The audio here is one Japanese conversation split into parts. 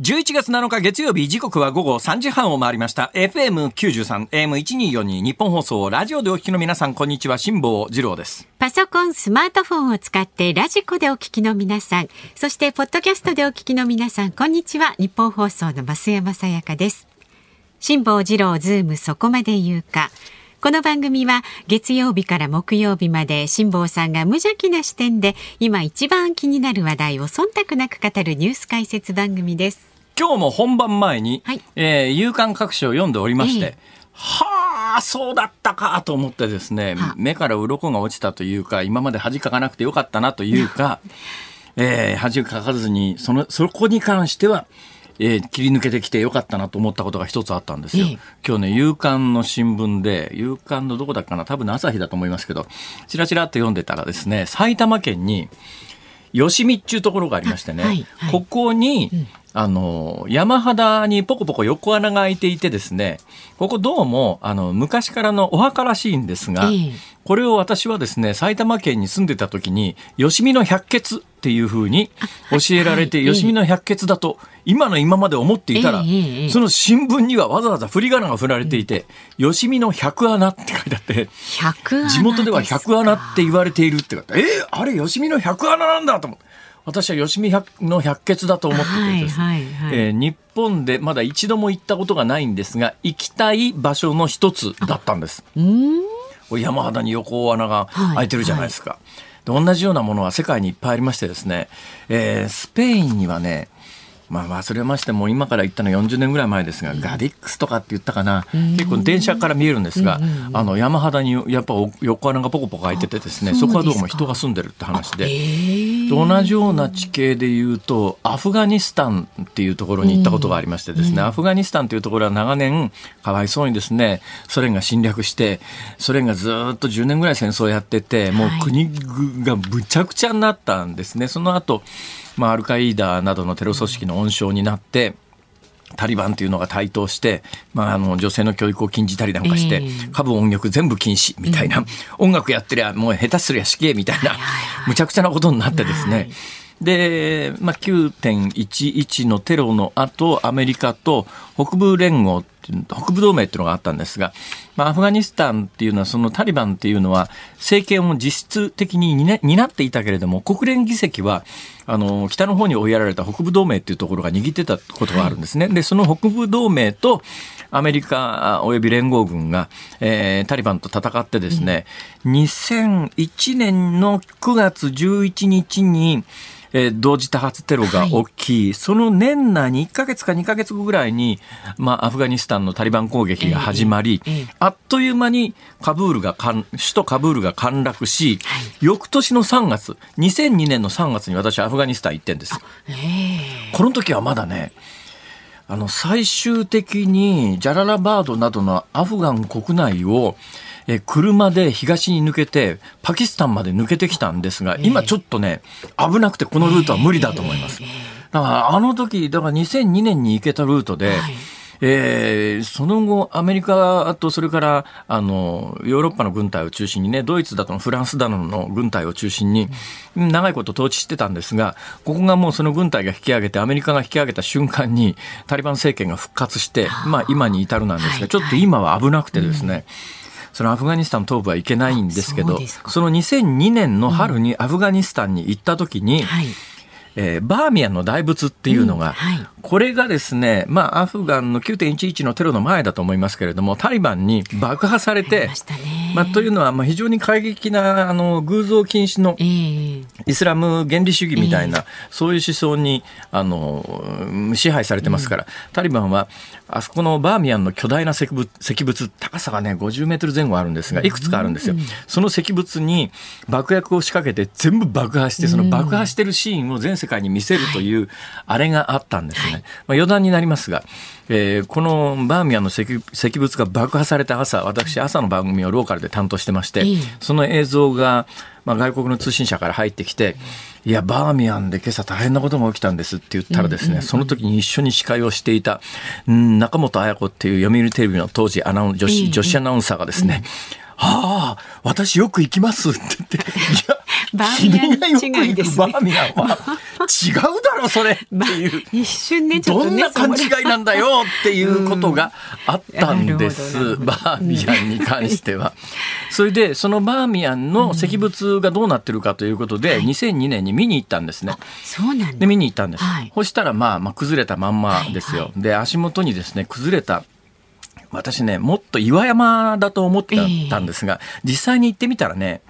11月7日月曜日時刻は午後3時半を回りました。FM93 AM1242 日本放送ラジオでお聞きの皆さんこんにちは。辛坊治郎です。パソコンスマートフォンを使ってラジコでお聞きの皆さんそしてポッドキャストでお聞きの皆さんこんにちは。日本放送の増山さやかです。辛坊治郎ズームそこまで言うか。この番組は月曜日から木曜日まで辛坊さんが無邪気な視点で今一番気になる話題を忖度なく語るニュース解説番組です。今日も本番前に、はい。えー夕刊各紙を読んでおりまして、ええ。はあそうだったかと思ってですねはあ。目から鱗が落ちたというか今まで恥かかなくてよかったなというか、えー恥かかずにそのそこに関しては、えー切り抜けてきてよかったなと思ったことが一つあったんですよ。ええ。今日ね、夕刊の新聞で、夕刊のどこだっけかな、多分朝日だと思いますけど、ちらちらっと読んでたらですね、埼玉県に、吉見っていうところがありましてね、あはい。はい。ここに、あの、山肌にポコポコ横穴が開いていてですね、ここどうも、あの、昔からのお墓らしいんですが、ええ。これを私はですね、埼玉県に住んでた時に、吉見の百穴っていう風に教えられて、はい。吉見の百穴だと、今の今まで思っていたら、ええええその新聞にはわざわざ振り仮名が振られていて、吉見の百穴って書いてあって、地元では百穴って言われているって書いてあってえーあれ吉見の百穴なんだと思って。私は吉見百の百穴だと思っててですね、はいはいはい。えー日本でまだ一度も行ったことがないんですが、行きたい場所の一つだったんです。山肌に横穴が開いてるじゃないですか。で同じようなものは世界にいっぱいありましてですね、えースペインにはね、まあ忘れましても今から行ったの40年ぐらい前ですが、ガディックスとかって言ったかな、結構電車から見えるんですが、あの山肌にやっぱ横穴がポコポコ開いててですね、あそこはどうも人が住んでるって話で、えー。同じような地形で言うとアフガニスタンっていうところに行ったことがありましてですね、アフガニスタンというところは長年かわいそうにですねソ連が侵略してソ連がずっと10年ぐらい戦争をやっててもうはい。国がむちゃくちゃになったんですね。その後、まあアルカイダなどのテロ組織の温床になってタリバンというのが台頭して、まあ、あの女性の教育を禁じたりなんかして、ええ。歌舞音楽全部禁止みたいな、音楽やってりゃもう下手すりゃ死刑みたいな、むちゃくちゃなことになってですね、はいで、まあ、9.11のテロの後アメリカと北部連合北部同盟っていうのがあったんですが、まあ、アフガニスタンっていうのはそのタリバンっていうのは政権を実質的に担担っていたけれども国連議席はあの北の方に追いやられた北部同盟っていうところが握ってたことがあるんですね。でその北部同盟とアメリカおよび連合軍が、えータリバンと戦ってですね、2001年の9月11日に、えー同時多発テロが起き、その年内に1ヶ月か2ヶ月後ぐらいに、まあ、アフガニスタンのタリバン攻撃が始まり、ええええ。あっという間にカブールがかん、首都カブールが陥落し、翌年の3月、2002年の3月に私はアフガニスタン行ってんですこの時はまだね、あの、最終的にジャララバードなどのアフガン国内を、え車で東に抜けて、パキスタンまで抜けてきたんですが、今ちょっとね、危なくてこのルートは無理だと思います。だから、あの時、だから2002年に行けたルートで、はい。えーその後、アメリカとそれからあのヨーロッパの軍隊を中心にね、ドイツだとフランスだのの軍隊を中心に、長いこと統治してたんですが、ここがもうその軍隊が引き上げて、アメリカが引き上げた瞬間に、タリバン政権が復活して、まあ今に至るなんですが、はいちょっと今は危なくてですね、そのアフガニスタン東部はいけないんですけど、その2002年の春にアフガニスタンに行った時に、はいえーバーミヤンの大仏っていうのが、うんはい。これがですね、まあ、アフガンの9.11のテロの前だと思いますけれども、タリバンに爆破されてま、まあ、というのは、まあ、非常に過激な、あの、偶像禁止のえーイスラム原理主義みたいな、そういう思想に、あの、うん支配されてますから、タリバンは、あそこのバーミヤンの巨大な石仏、石仏、高さがね、50メートル前後あるんですが、いくつかあるんですよ。その石仏に爆薬を仕掛けて全部爆破して、その爆破してるシーンを全世界に見せるという、あれがあったんですね。まあ、余談になりますが、えーこのバーミヤンの石石仏が爆破された朝、私、朝の番組をローカルで担当してまして、ええ。その映像が、まあ、外国の通信社から入ってきて、いや、バーミヤンで今朝大変なことが起きたんですって言ったらですね、その時に一緒に司会をしていた、うん中本彩子っていう読売テレビの当時アナウン女ええ子女子アナウンサーがですね、はあ、私よく行きますって言って、いや、バーミヤン違いです、ね、バーミヤンは違うだろそれ。っていう、まあ、一瞬ねどんな勘違いなんだよっていうことがあったんです、うん、バーミヤンに関しては。それでそのバーミヤンの石仏がどうなってるかということで、うん、2002年に見に行ったんですね。そうなんで見に行ったんです。はい、そしたらまあまあ崩れたまんまですよ。はいはい、で足元にですね崩れた私ねもっと岩山だと思ってたんですが、えー、実際に行ってみたらね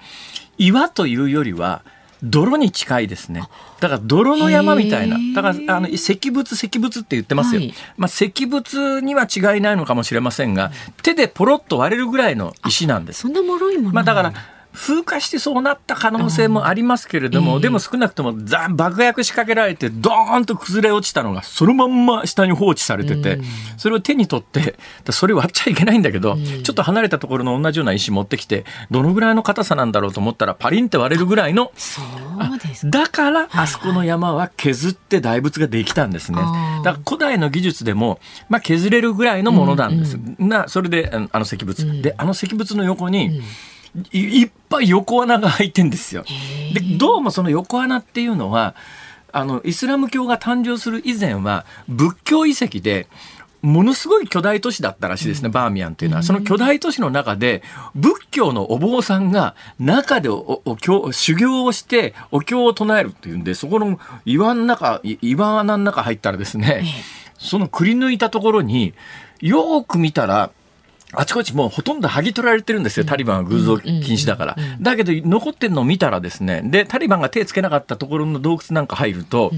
岩というよりは泥に近いですね。だから泥の山みたいな。だからあの石仏石仏って言ってますよ。はい、まあ石仏には違いないのかもしれませんが、手でポロッと割れるぐらいの石なんです。そんな脆いもの。まあだから風化してそうなった可能性もありますけれども、えー、でも少なくともザ爆薬仕掛けられてドーンと崩れ落ちたのがそのまんま下に放置されてて、うん、それを手に取ってそれ割っちゃいけないんだけど、うん、ちょっと離れたところの同じような石持ってきてどのぐらいの硬さなんだろうと思ったらパリンって割れるぐらいのだからあそこの山は削って大仏ができたんですね。だから古代の技術でも、まあ、削れるぐらいのものなんです。なそれであの石仏、であの石仏の横に、いっぱい横穴が開いてんですよ。でどうもその横穴っていうのはあのイスラム教が誕生する以前は仏教遺跡でものすごい巨大都市だったらしいですね、バーミヤンというのは。その巨大都市の中で、仏教のお坊さんが中でおおお修行をしてお経を唱えるっていうんで、そこの岩の中、岩穴の中入ったらですね、そのくり抜いたところに、よく見たら、あちこちもうほとんど剥ぎ取られてるんですよ、タリバンは偶像禁止だから。だけど、残ってるのを見たらですね、で、タリバンが手つけなかったところの洞窟なんか入ると、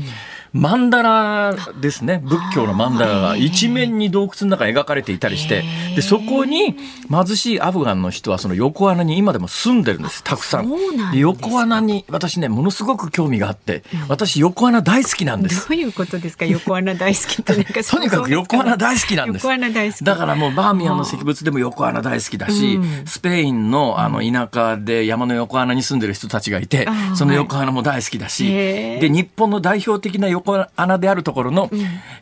マンダラですね仏教のマンダラが一面に洞窟の中に描かれていたりしてでそこに貧しいアフガンの人はその横穴に今でも住んでるんですたくさん。で横穴に私ねものすごく興味があって、私横穴大好きなんです。どういうことですか？横穴大好きってとにかく横穴大好きなんです。横穴大好き。だからもうバーミヤンの石仏でも横穴大好きだし、スペインのあの田舎で山の横穴に住んでる人たちがいて、その横穴も大好きだし、で日本の代表的な横穴であるところの、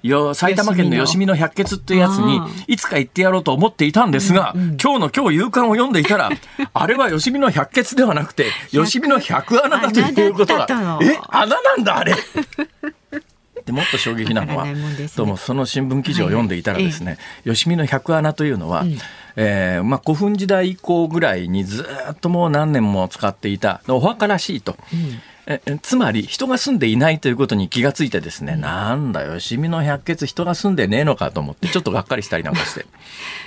よ埼玉県の吉見の。百穴っていうやつにいつか行ってやろうと思っていたんですが、今日の今日夕刊を読んでいたら あれは吉見の百穴ではなくて吉見の百穴だということがえ穴なんだあれ でもっと衝撃なのは、どうもその新聞記事を読んでいたらですね、吉見の百穴というのは、えーまあ、古墳時代以降ぐらいにずっともう何年も使っていたお墓らしいと。うんえつまり人が住んでいないということに気がついてですね、なんだよ、吉見の百穴人が住んでねえのかと思って、ちょっとがっかりしたりなんかして。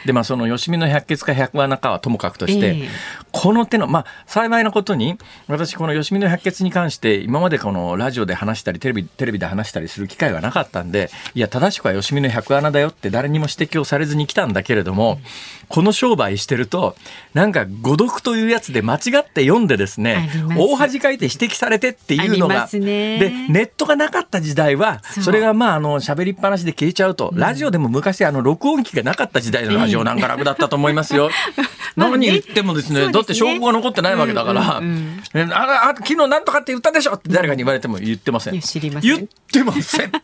で、まあその吉見の百穴か百穴かはともかくとして、えー、この手の、まあ幸いなことに、私この吉見の百穴に関して今までこのラジオで話したり、テレビ、テレビで話したりする機会がなかったんで、いや、正しくは吉見の百穴だよって誰にも指摘をされずに来たんだけれども、この商売してると、なんか誤読というやつで間違って読んでですね、大恥かいて指摘されてっていうのが、ね、で、ネットがなかった時代は、それがまあ、あの、喋りっぱなしで消えちゃうと、うん、ラジオでも昔、あの、録音機がなかった時代のラジオなんか楽だったと思いますよ。何言ってもですね、だって証拠が残ってないわけだから、ああ、昨日なんとかって言ったでしょって誰かに言われても言ってません。知りません。言ってません。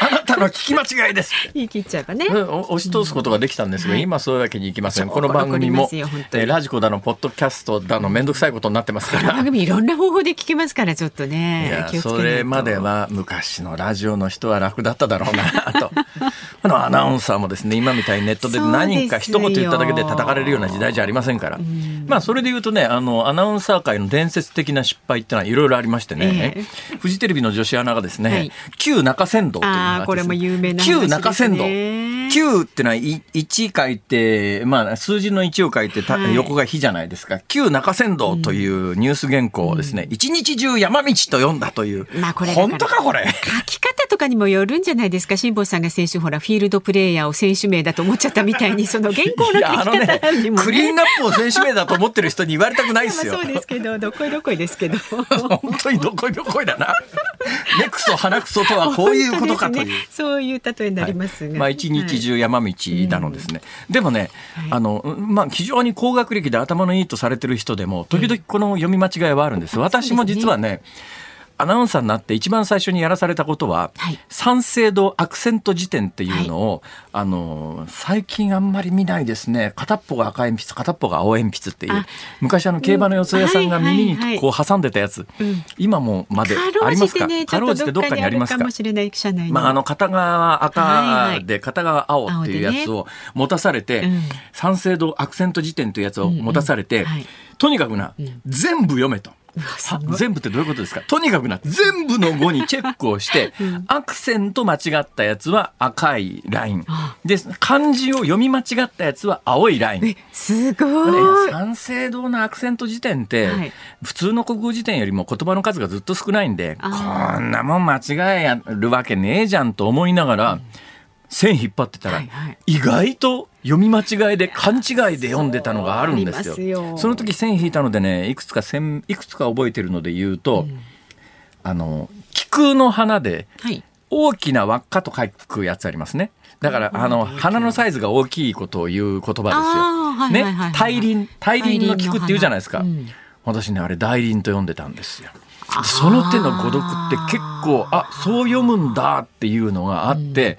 あなたの聞き間違いです。言い切っちゃえばね。押し通すことができたんですが、今そういうわけにいきません。この番組も、えラジコだの、ポッドキャストだの、めんどくさいことになってますから。番組いろんな方法で聞けますから、ちょっとね。それまでは昔のラジオの人は楽だっただろうなと。このアナウンサーもですね、今みたいにネットで何か一言言っただけで叩かれるような時代じゃありませんから。まあ、それで言うとね、あの、アナウンサー界の伝説的な失敗ってのはいろいろありましてね、えー、フジテレビの女子アナがですね、はい、旧中山道というのが、ね、これも有名な、旧中山道。旧ってのは1書いて、まあ、数字の1を書いて、はい、横が火じゃないですか。旧中山道というニュース原稿をですね、一、うん、日中山道と読んだという。まあ、これ本当かこれ。書き方とかにもよるんじゃないですか。辛坊さんが先週ほら、フィールドプレーヤーを選手名だと思っちゃったみたいに、その原稿の書き方にも、ね、クリーンアップを選手名だと思ってる人に言われたくないですよ。そうですけど、どこいどこいですけど。本当にどこいどこいだな。目くそ鼻くそとはこういうことかという。ね、そういう例えになりますが。はい、まあ一日中山道なのですね。でもね、あの、まあ非常に高学歴で頭のいいとされてる人でも、時々この読み間違いはあるんです。私も実はね、アナウンサーになって一番最初にやらされたことは、はい。三省堂アクセント辞典っていうのを、あの最近あんまり見ないですね。片っぽが赤鉛筆片っぽが青鉛筆っていう。あ昔あの競馬の四つ屋さんが耳はいはいはい。にこう挟んでたやつ、うん。今もまでありますか？かろうじてどっかにありますか？かもしれない社内に。まあ、あの片側赤はいはい。で片側青っていうやつを持たされて、うん。三省堂アクセント辞典というやつを持たされて、とにかくな、全部読めと。全部ってどういうことですか？とにかくな全部の語にチェックをして、アクセント間違ったやつは赤いライン。あ。で漢字を読み間違ったやつは青いライン。え、すごこい。れ三省堂のアクセント辞典って、はい。普通の国語辞典よりも言葉の数がずっと少ないんでこんなもん間違えるわけねえじゃんと思いながら、線引っ張ってたら、はいはい。意外と読み間違いで勘違いで読んでたのがあるんですよ。その時線引いたのでねいくつか線いくつか覚えてるので言うと、あの菊の花ではい。大きな輪っかと書くやつありますね。だから、あの、花のサイズが大きいことを言う言葉ですよ。あーはいはいはいはいね、大輪、大輪の菊って言うじゃないですか。大輪の私ね、あれ大輪と読んでたんですよ。その手の語読って結構、あ、そう読むんだっていうのがあって、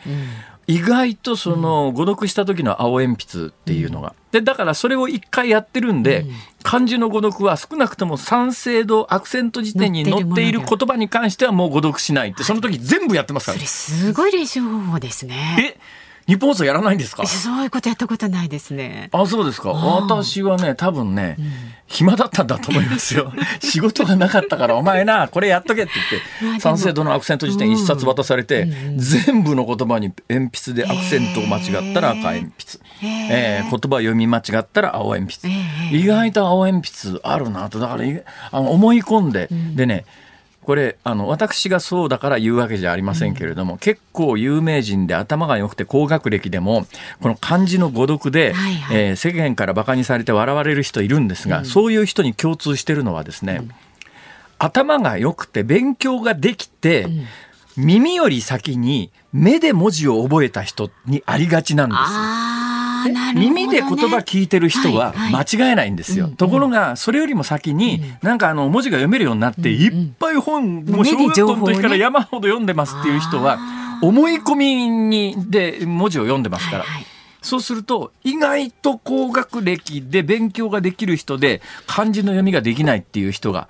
意外とその語読した時の青鉛筆っていうのが。で、だからそれを一回やってるんで、漢字の語読は少なくとも三省堂アクセント辞典に載っている言葉に関してはもう語読しないって、その時全部やってますからそれ。すごい練習方法ですね。え、日本放送やらないんですか？そういうことやったことないですね。あ、そうですか。私はね、多分ね、暇だったんだと思いますよ。仕事がなかったから、お前な、これやっとけって言って、三省堂のアクセント辞典一冊渡されて、全部の言葉に鉛筆でアクセントを間違ったら赤鉛筆。えー言葉読み間違ったら青鉛筆。意外と青鉛筆あるなと、だからいあの思い込んで、でね、これあの私がそうだから言うわけじゃありませんけれども、結構有名人で頭が良くて高学歴でもこの漢字の語読で、はいはい。えー世間からバカにされて笑われる人いるんですが、そういう人に共通してるのはですね、頭が良くて勉強ができて、耳より先に目で文字を覚えた人にありがちなんです。耳で言葉聞いてる人は間違えないんですよ。ところが、それよりも先に、なんかあの、文字が読めるようになって、いっぱい本、もう小学校の時から山ほど読んでますっていう人は、思い込みに、で文字を読んでますから。そうすると、意外と高学歴で勉強ができる人で、漢字の読みができないっていう人が、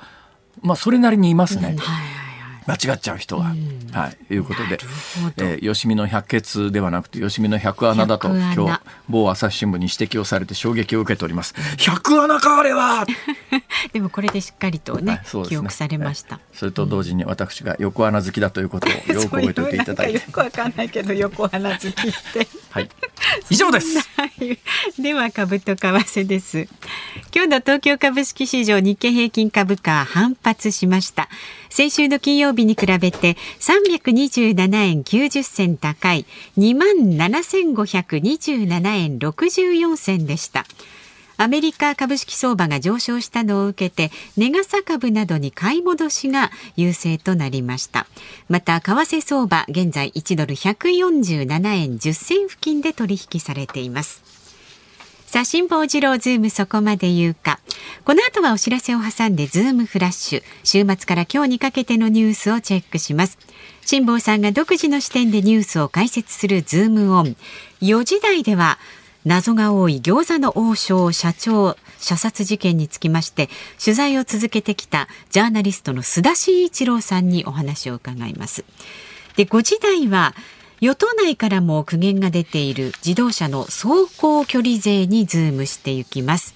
まあ、それなりにいますね。はい。間違っちゃう人が。はい。いうことでえー、吉見の百穴ではなくて、吉見の百穴だと、今日、某朝日新聞に指摘をされて衝撃を受けております。百穴か、あれは でもこれでしっかりとね、ね記憶されました。それと同時に私が横穴好きだということをよく 覚えておいていただいて。よくわかんないけど横穴好きって。はい。以上です。はいでは株と為替です。今日の東京株式市場日経平均株価は反発しました。先週の金曜日に比べて327円90銭高い27,527円64銭でした。アメリカ株式相場が上昇したのを受けて、値がさ株などに買い戻しが優勢となりました。また、為替相場、現在1ドル147円10銭付近で取引されています。さあ、辛坊治郎ズームそこまで言うか。この後はお知らせを挟んでズームフラッシュ。週末から今日にかけてのニュースをチェックします。辛坊さんが独自の視点でニュースを解説するズームオン。4時台では、謎が多い餃子の王将社長射殺事件につきまして取材を続けてきたジャーナリストの須田慎一郎さんにお話を伺います。で5時台は与党内からも苦言が出ている自動車の走行距離税にズームしていきます。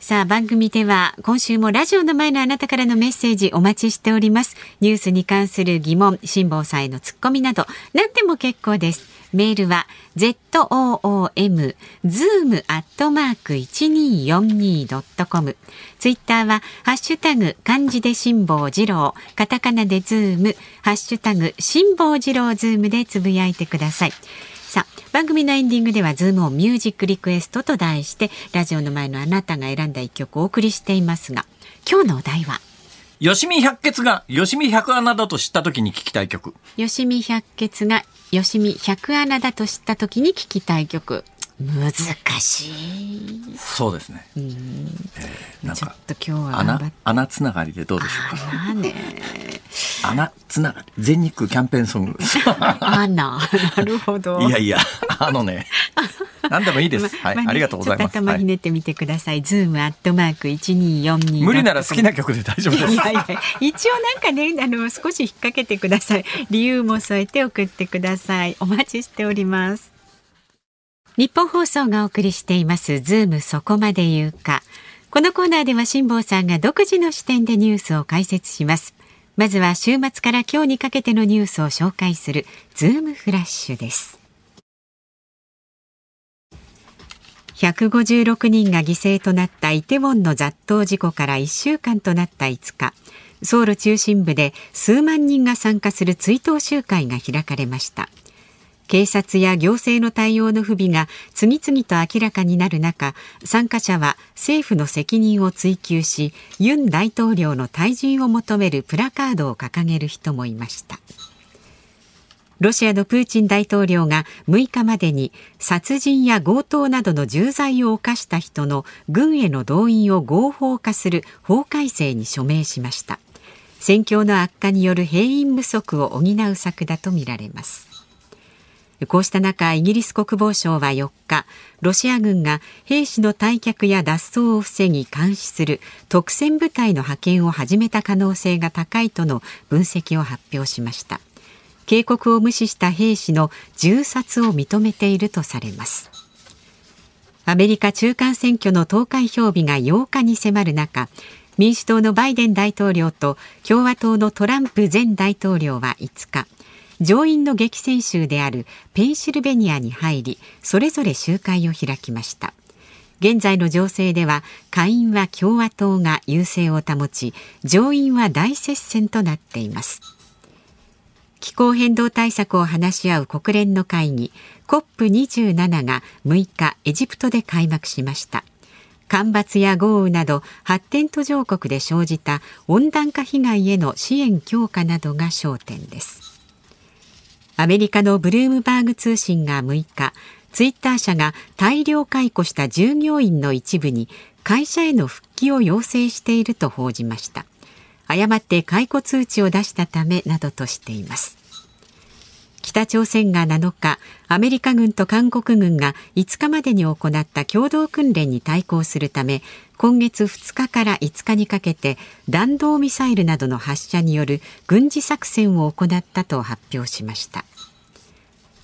さあ番組では今週もラジオの前のあなたからのメッセージお待ちしております。ニュースに関する疑問、辛坊さんへのツッコミなど何でも結構です。メールは zoom zoom アットマーク 1242.com ツイッターはハッシュタグ漢字で辛坊治郎。カタカナでズーム。ハッシュタグ辛坊治郎ズームでつぶやいてください。さあ番組のエンディングではズームをミュージックリクエストと題してラジオの前のあなたが選んだ一曲をお送りしていますが今日のお題は？吉見百穴が吉見百穴だと知った時に聞きたい曲。吉見百穴が吉見百穴だと知った時に聞きたい曲難しい。そうですね。うん、えー、なんちょっかと今日は穴。穴つながりでどうでしょうか？穴ね。穴つながり全日空キャンペーンソング。ANA。なるほど。いやいやあのね、何でもいいです。はい、ありがとうございます。頭はいひねってみてください。ズームアットマーク一二四二。無理なら好きな曲で大丈夫です。いやいや一応なんかねあの少し引っ掛けてください理由も添えて送ってくださいお待ちしております日本放送がお送りしていますズームそこまで言うかこのコーナーでは辛坊さんが独自の視点でニュースを解説しますまずは週末から今日にかけてのニュースを紹介するズームフラッシュです156人が犠牲となったイテウォンの雑踏事故から1週間となった5日ソウル中心部で数万人が参加する追悼集会が開かれました。警察や行政の対応の不備が次々と明らかになる中参加者は政府の責任を追及しユン大統領の退陣を求めるプラカードを掲げる人もいました。ロシアのプーチン大統領が6日までに殺人や強盗などの重罪を犯した人の軍への動員を合法化する法改正に署名しました戦況の悪化による兵員不足を補う策だとみられますこうした中、イギリス国防省は4日、ロシア軍が兵士の退却や脱走を防ぎ監視する特戦部隊の派遣を始めた可能性が高いとの分析を発表しました。警告を無視した兵士の銃殺を認めているとされます。アメリカ中間選挙の投開票日が8日に迫る中、民主党のバイデン大統領と共和党のトランプ前大統領は5日、上院の激戦州であるペンシルベニアに入りそれぞれ集会を開きました現在の情勢では下院は共和党が優勢を保ち上院は大接戦となっています気候変動対策を話し合う国連の会議 COP27 が6日エジプトで開幕しました干ばつや豪雨など発展途上国で生じた温暖化被害への支援強化などが焦点ですアメリカのブルームバーグ通信が6日、ツイッター社が大量解雇した従業員の一部に会社への復帰を要請していると報じました。誤って解雇通知を出したためなどとしています。北朝鮮が7日、アメリカ軍と韓国軍が5日までに行った共同訓練に対抗するため、今月2日から5日にかけて弾道ミサイルなどの発射による軍事作戦を行ったと発表しました。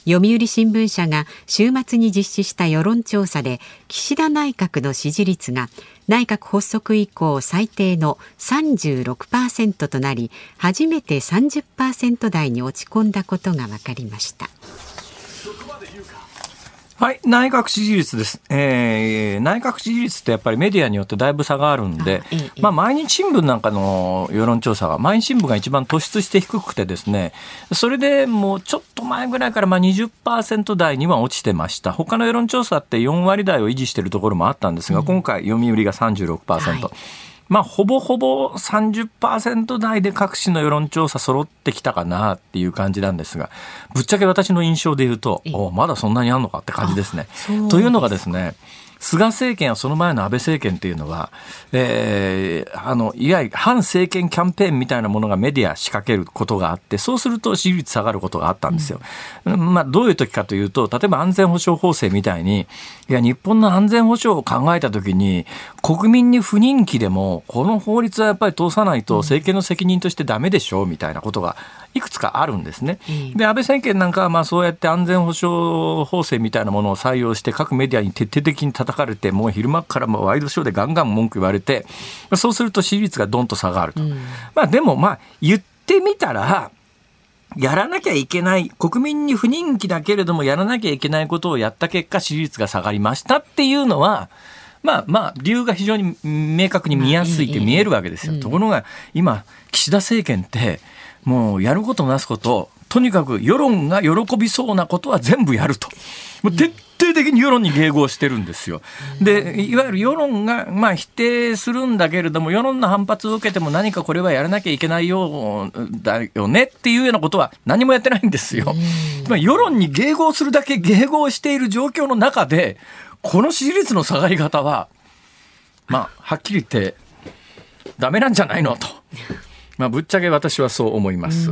読売新聞社が週末に実施した世論調査で岸田内閣の支持率が内閣発足以降最低の36%となり初めて30%台に落ち込んだことが分かりました。はい、内閣支持率です。えー、内閣支持率ってやっぱりメディアによってだいぶ差があるんで、あええまあ毎日新聞なんかの世論調査は、毎日新聞が一番突出して低くてですね、それでもうちょっと前ぐらいからまあ20%台には落ちてました。他の世論調査って4割台を維持しているところもあったんですが、今回読売が36%。はいまあ、ほぼほぼ30%台で各種の世論調査揃ってきたかなっていう感じなんですが、ぶっちゃけ私の印象で言うと、ええおまだそんなにあんのかって感じですね。というのがですね、菅政権やその前の安倍政権っていうのは、えー、あの、いわゆる反政権キャンペーンみたいなものがメディア仕掛けることがあって、そうすると支持率下がることがあったんですよ。まあ、どういう時かというと、例えば安全保障法制みたいに、いや、日本の安全保障を考えたときに、国民に不人気でも、この法律はやっぱり通さないと政権の責任としてダメでしょ、みたいなことがいくつかあるんですね。ええで、安倍政権なんかは、まあそうやって安全保障法制みたいなものを採用して、各メディアに徹底的に叩かれて、もう昼間からもワイドショーでガンガン文句言われて、そうすると支持率がどんと下がると。まあでも、まあ言ってみたら、やらなきゃいけない、国民に不人気だけれどもやらなきゃいけないことをやった結果、支持率が下がりましたっていうのは、まあまあ、理由が非常に明確に見やすいって見えるわけですよ。ところが、今、岸田政権って、もうやることなすこと、とにかく世論が喜びそうなことは全部やると。もう徹底的に世論に迎合してるんですよ。で、いわゆる世論が、まあ、否定するんだけれども、世論の反発を受けても何かこれはやらなきゃいけないよだよねっていうようなことは何もやってないんですよ。まあ、世論に迎合するだけ迎合している状況の中で、この支持率の下がり方は、まあ、はっきり言って、ダメなんじゃないのと。まあ、ぶっちゃけ私はそう思います。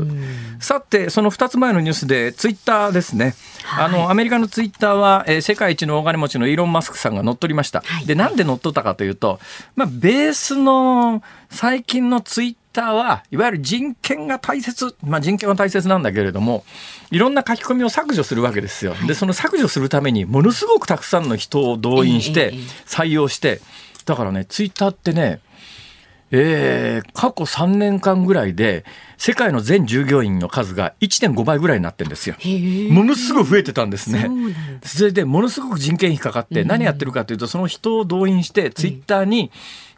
さて、その2つ前のニュースで、ツイッターですね。はい、あの、アメリカのツイッターは、えー、世界一の大金持ちのイーロン・マスクさんが乗っ取りました。はい、で、なんで乗っ取ったかというと、まあ、ベースの最近のツイッターはいわゆる人権が大切、まあ、人権は大切なんだけれどもいろんな書き込みを削除するわけですよ。でその削除するためにものすごくたくさんの人を動員して採用してだからねツイッターってねえー、過去3年間ぐらいで世界の全従業員の数が1.5倍ぐらいになってるんですよ。ものすごい増えてたんですね。それでものすごく人件費かかって何やってるかというとその人を動員してツイッターに、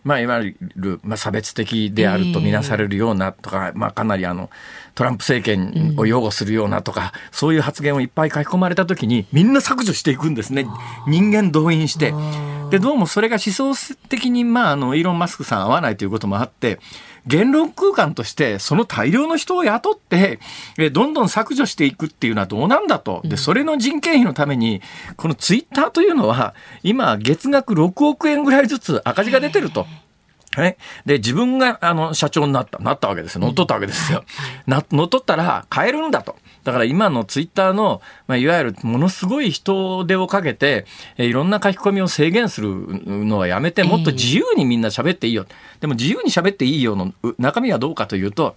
まあ、いわゆる、まあ、差別的であるとみなされるようなとか、まあ、かなりあのトランプ政権を擁護するようなとか、そういう発言をいっぱい書き込まれた時にみんな削除していくんですね。人間動員して。でどうもそれが思想的に、まあ、あのイーロン・マスクさん合わないということもあって言論空間としてその大量の人を雇ってえどんどん削除していくっていうのはどうなんだと。でそれの人件費のためにこのツイッターというのは今月額6億円ぐらいずつ赤字が出てると。ね、で自分があの社長になったなったわけですよ。乗っ取ったわけですよ。な乗っ取ったら買えるんだと。だから今のツイッターの、まあ、いわゆるものすごい人手をかけて、えいろんな書き込みを制限するのはやめて、もっと自由にみんな喋っていいよ。でも自由に喋っていいよの中身はどうかというと、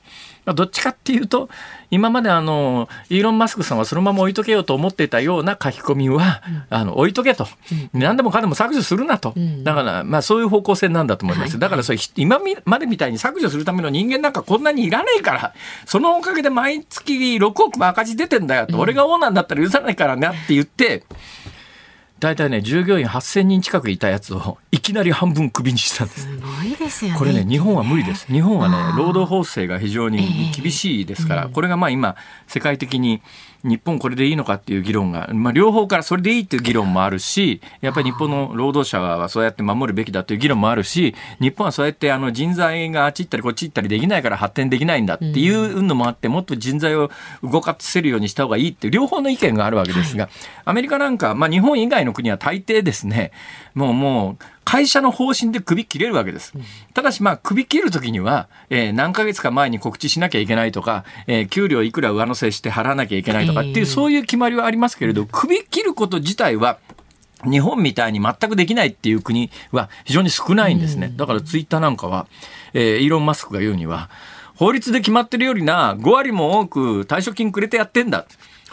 どっちかっていうと、今まであの、イーロン・マスクさんはそのまま置いとけようと思っていたような書き込みは、うん、あの、置いとけと。うん、何でもかんでも削除するなと。うん、だから、まあそういう方向性なんだと思います。はい、だからそれ、今までみたいに削除するための人間なんかこんなにいらねえから、そのおかげで毎月6億も赤字出てんだよと。俺がオーナーだったら許さないからなって言って、大体ね従業員8000人近くいたやつを いきなり半分クビにしたんです。すごいですよね。これね日本は無理です。日本はね労働法制が非常に厳しいですから、これがまあ今世界的に日本これでいいのかっていう議論が、まあ、両方からそれでいいっていう議論もあるしやっぱり日本の労働者はそうやって守るべきだという議論もあるし日本はそうやってあの人材があっち行ったりこっち行ったりできないから発展できないんだっていうのもあって、もっと人材を動かせるようにした方がいいっていう両方の意見があるわけですが、アメリカなんか、まあ、日本以外の国は大抵ですねもうもう会社の方針で首切れるわけです。ただし、まあ、首切るときには、えー、何ヶ月か前に告知しなきゃいけないとか、えー、給料いくら上乗せして払わなきゃいけないとかっていう、そういう決まりはありますけれど、首切ること自体は、日本みたいに全くできないっていう国は非常に少ないんですね。だからツイッターなんかは、えー、イーロン・マスクが言うには、法律で決まってるよりな、5割も多く退職金くれてやってんだ。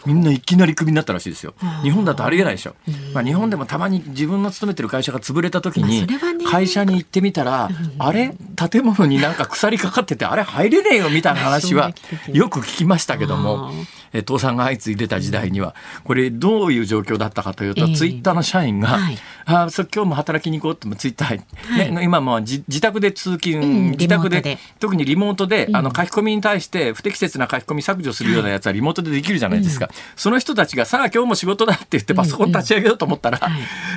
みんないきなりクビになったらしいですよ。日本だとありえないでしょ。まあ、日本でもたまに自分の勤めてる会社が潰れた時に、会社に行ってみたら、あれ？建物になんか鎖かかってて、あれ入れねえよみたいな話はよく聞きましたけども、え倒産が相次いでた時代には、これどういう状況だったかというと、ツイッターの社員が、はい、あそ今日も働きに行こうってツイッター、はい、ね、今も自宅で通勤、うん、自宅で特にリモートで、あの書き込みに対して不適切な書き込み削除するようなやつはリモートでできるじゃないですか、その人たちがさあ今日も仕事だって言ってパソコン立ち上げようと思ったら、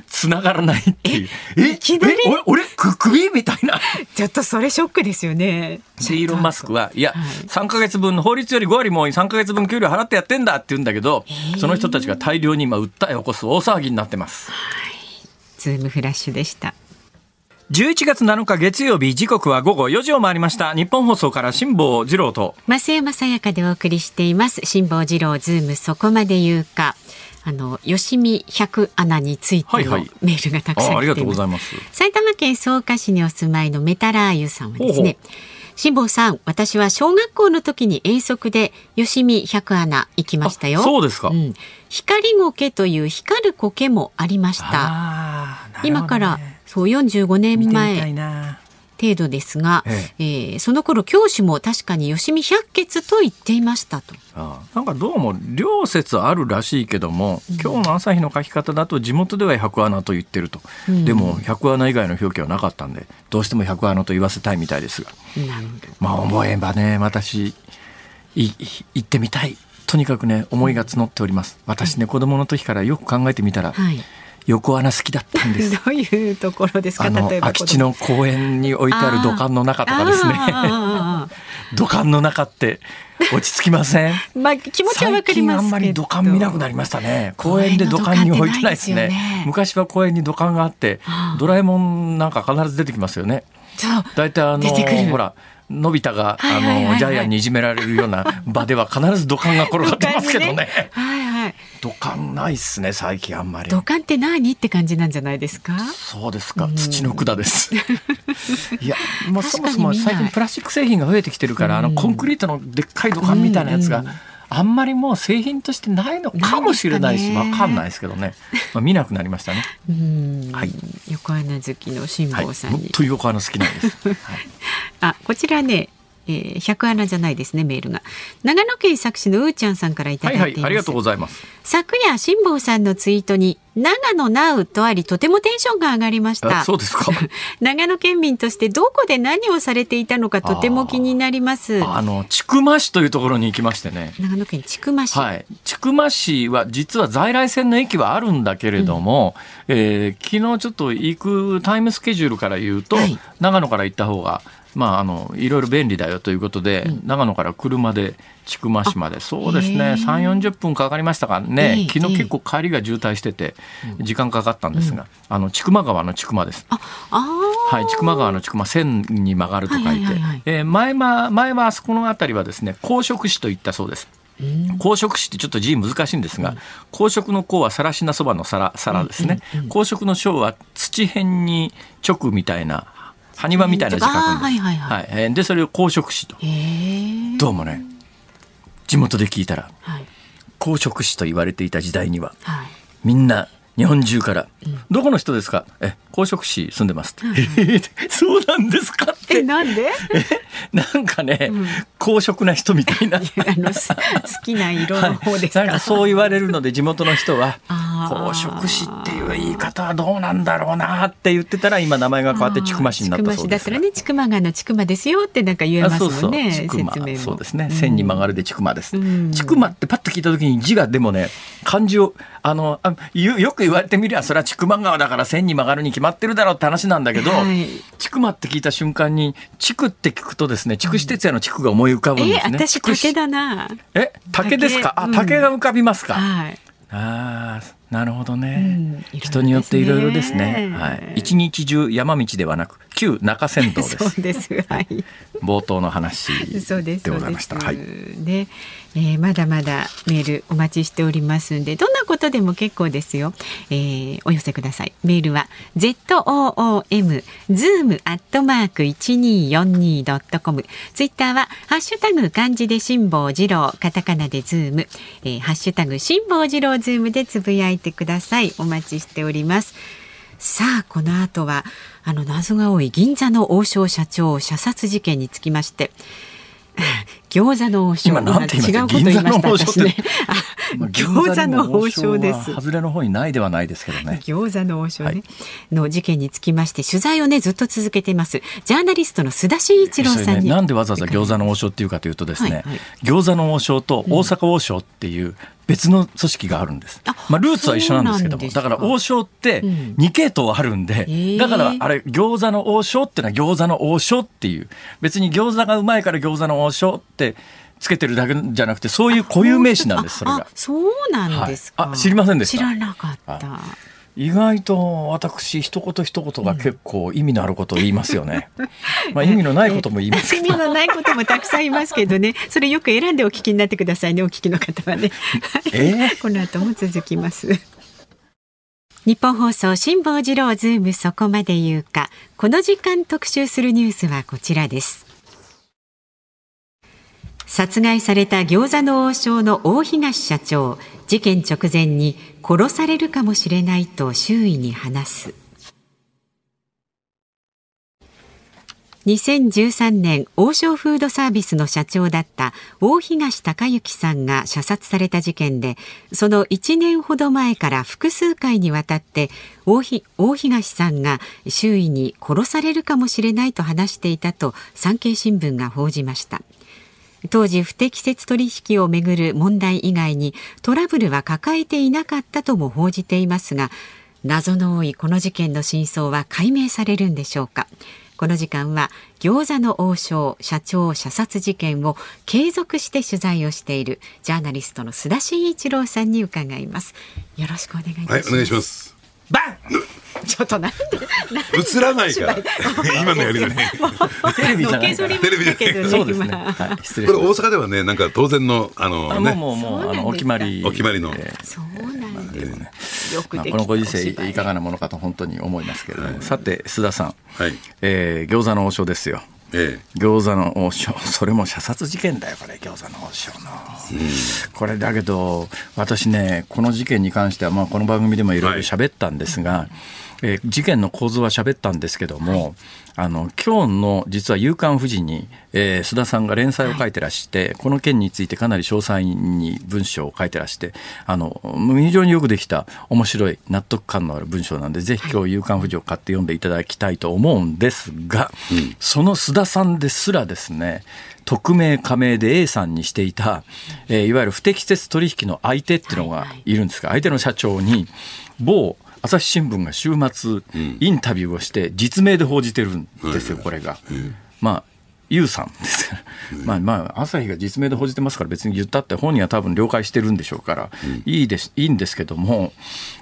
繋がらないっていう。え、え、俺、く、首みたいな。ちょっとそれショックですよね。イーロン・マスクは、い。や、はい、3か月分の法律より5割も3か月分給料払ってやってんだって言うんだけど、その人たちが大量に今訴えを起こす大騒ぎになってます。はい。ズームフラッシュでした。11月7日月曜日時刻は午後4時を回りました。日本放送から辛坊治郎と。増山さやかでお送りしています。辛坊治郎ズームそこまで言うか。あの吉見百穴についてのメールがたくさんありがとうございます。埼玉県草加市にお住まいのメタラーユさんはですね辛坊さん、私は小学校の時に遠足で吉見百穴行きましたよ。そうですか、うん、光苔という光る苔もありました。ね、今からそう45年前程度ですが、ええ。えー、その頃教師も確かに吉見百穴と言っていましたと。あなんかどうも両説あるらしいけども、うん、今日の朝日の書き方だと地元では百穴と言ってると、うん、でも百穴以外の表記はなかったんでどうしても百穴と言わせたいみたいですが。まあ思えばね私い行ってみたい。とにかくね思いが募っております。私ね、子供の時からよく考えてみたら、はい、横穴好きだったんです。どういうところですか？例えば空き地の公園に置いてある土管の中とかですね。土管の中って落ち着きません？まあ気持ちはわかりますあんまり土管見なくなりましたね。公園で土管に置いてないですね。ね昔は公園に土管があって、ドラえもんなんか必ず出てきますよね。大体あのほら。のび太が、あの、ジャイアンにいじめられるような場では必ず土管が転がってますけどね。はいはい。土管ないっすね、最近あんまり。土管って何？って感じなんじゃないですか？そうですか。土の管です。いや、もうそもそも最近プラスチック製品が増えてきてるから、あの、コンクリートのでっかい土管みたいなやつが、あんまりもう製品としてないのかもしれないし、わかんないですけどね。まあ見なくなりましたね。はい。横穴好きの辛坊さんに。はい、と横穴好きなんです。はい、あ、こちらね、えー、100穴じゃないですねメールが。長野県佐久市のうーちゃんさんからいただいてはいはい、ありがとうございます。昨夜辛坊さんのツイートに長野ナウとありとてもテンションが上がりました。そうですか。長野県民としてどこで何をされていたのかとても気になります。あの千曲市というところに行きましてね。長野県千曲市。はい。千曲市は実は在来線の駅はあるんだけれども、うん、えー、昨日ちょっと行くタイムスケジュールから言うと、はい、長野から行った方がまあ、あのいろいろ便利だよということで、うん、長野から車で千曲市まで。そうですね。3 4 0分かかりましたか。ね、昨日結構帰りが渋滞してて時間かかったんですが、うん、あの千曲川の千曲です。はい、千曲川の千曲線に曲がると書いて、はいはいはい、えー、前は前はあそこの辺りはですね公職市といったそうです。公職市ってちょっと字難しいんですが、公職の公はさらしなそばの皿皿ですね、公職の章は土辺に直みたいな埴輪みたいな字書くんです。はいはいはい、はい、でそれを公職士と。どうもね地元で聞いたら、はい、公職士と言われていた時代には、はい、みんな日本中から、うん、どこの人ですか？え公職市住んでます、うん、えそうなんですかって。えなんで？えなんかね、うん、公職な人みたいな。あの好きな色の方ですか、はい、なんかそう言われるので地元の人は公職市っていう言い方はどうなんだろうなって言ってたら今名前が変わって千曲市になったそうですだったらね千曲川の千曲ですよってなんか言えますもんねそうそうそうですね。線に曲がるで千曲です。千曲ってパッと聞いた時に字がでもね漢字をあのあよく言われてみりゃそれは千曲川だから線に曲がるに決まってるだろうって話なんだけど、はい、千曲って聞いた瞬間に地区って聞くとですね筑紫哲也の地区が思い浮かぶんですね。え私竹だな。え竹ですか？あ竹が浮かびますか？はい。ああなるほどね、うん、人によっていろいろですね。はい。一日中山道ではなく旧中山道です。そうです。はい。冒頭の話でございました。はい。ね、えー、まだまだメールお待ちしておりますんで、どんなことでも結構ですよ。えー、お寄せください。メールは z o o m zoom アットマーク一二四二ドットコム。ツイッターはハッシュタグ漢字で辛坊治郎、カタカナでズーム、えー、ハッシュタグ辛坊治郎ズームでつぶやいてくださいお待ちしておりますさあこの後はあの謎が多い銀座の王将社長射殺事件につきまして 餃子の王将違うこと言いました私ね。餃子の王将です。外れの方にないではないですけどね。餃子の王将ね、はい、の事件につきまして取材をねずっと続けています。ジャーナリストの須田慎一郎さんに、ね、なんでわざわざ餃子の王将っていうかというとですね、はいはい、餃子の王将と大阪王将っていう別の組織があるんです。まあルーツは一緒なんですけども、だから王将って2系統あるんで、うん、だからあれ餃子の王将ってのは餃子の王将っていう別に餃子がうまいから餃子の王将ってつけてるだけじゃなくてそういう固有名詞なんですそれが。そうなんですか、はい、あ知りませんでした。知らなかった。意外と私一言一言が結構意味のあることを言いますよね。まあ意味のないことも言います意味のないこともたくさんいますけどね。それよく選んでお聞きになってくださいね。お聞きの方はね。えー、この後も続きます。日本放送辛坊治郎ズームそこまで言うか。この時間特集するニュースはこちらです。殺害された餃子の王将の大東社長事件直前に殺されるかもしれないと周囲に話す。2013年王将フードサービスの社長だった大東隆之さんが射殺された事件でその1年ほど前から複数回にわたって大東さんが周囲に殺されるかもしれないと話していたと産経新聞が報じました。当時不適切取引をめぐる問題以外にトラブルは抱えていなかったとも報じていますが謎の多いこの事件の真相は解明されるんでしょうか。この時間は餃子の王将社長射殺事件を継続して取材をしているジャーナリストの須田慎一郎さんに伺います。よろしくお願いいたします、はい、お願いします。バンちょっとなんで映らないから。今のやりがねテレビじゃないテレビじゃないそうですね、はい、失礼これ大阪ではねなんか当然のあのねもうもうあのお決まりお決まりの、そうなんですねよくまあ、このご時世いかがなものかと本当に思いますけれども、はい、さて須田さん、はいえー、餃子の王将ですよええ、餃子の王将それも射殺事件だよこれ餃子の王将の、うん、これだけど私ねこの事件に関しては、まあ、この番組でもいろいろ喋ったんですが、はいえー、事件の構図は喋ったんですけども、はい、あの今日の実は「夕刊富士に」えー、須田さんが連載を書いてらして、はい、この件についてかなり詳細に文章を書いてらしてあの非常によくできた面白い納得感のある文章なんでぜひ今日「夕刊富士」を買って読んでいただきたいと思うんですが、うん、その須田さんですらですね匿名加盟で A さんにしていた、えー、いわゆる不適切取引の相手っていうのがいるんですが、相手の社長に某朝日新聞が週末、インタビューをして実名で報じてるんですよ、これが。まあユウさんです。まあまあ、朝日が実名で報じてますから別に言ったって本人は多分了解してるんでしょうから、いいです、いいんですけども、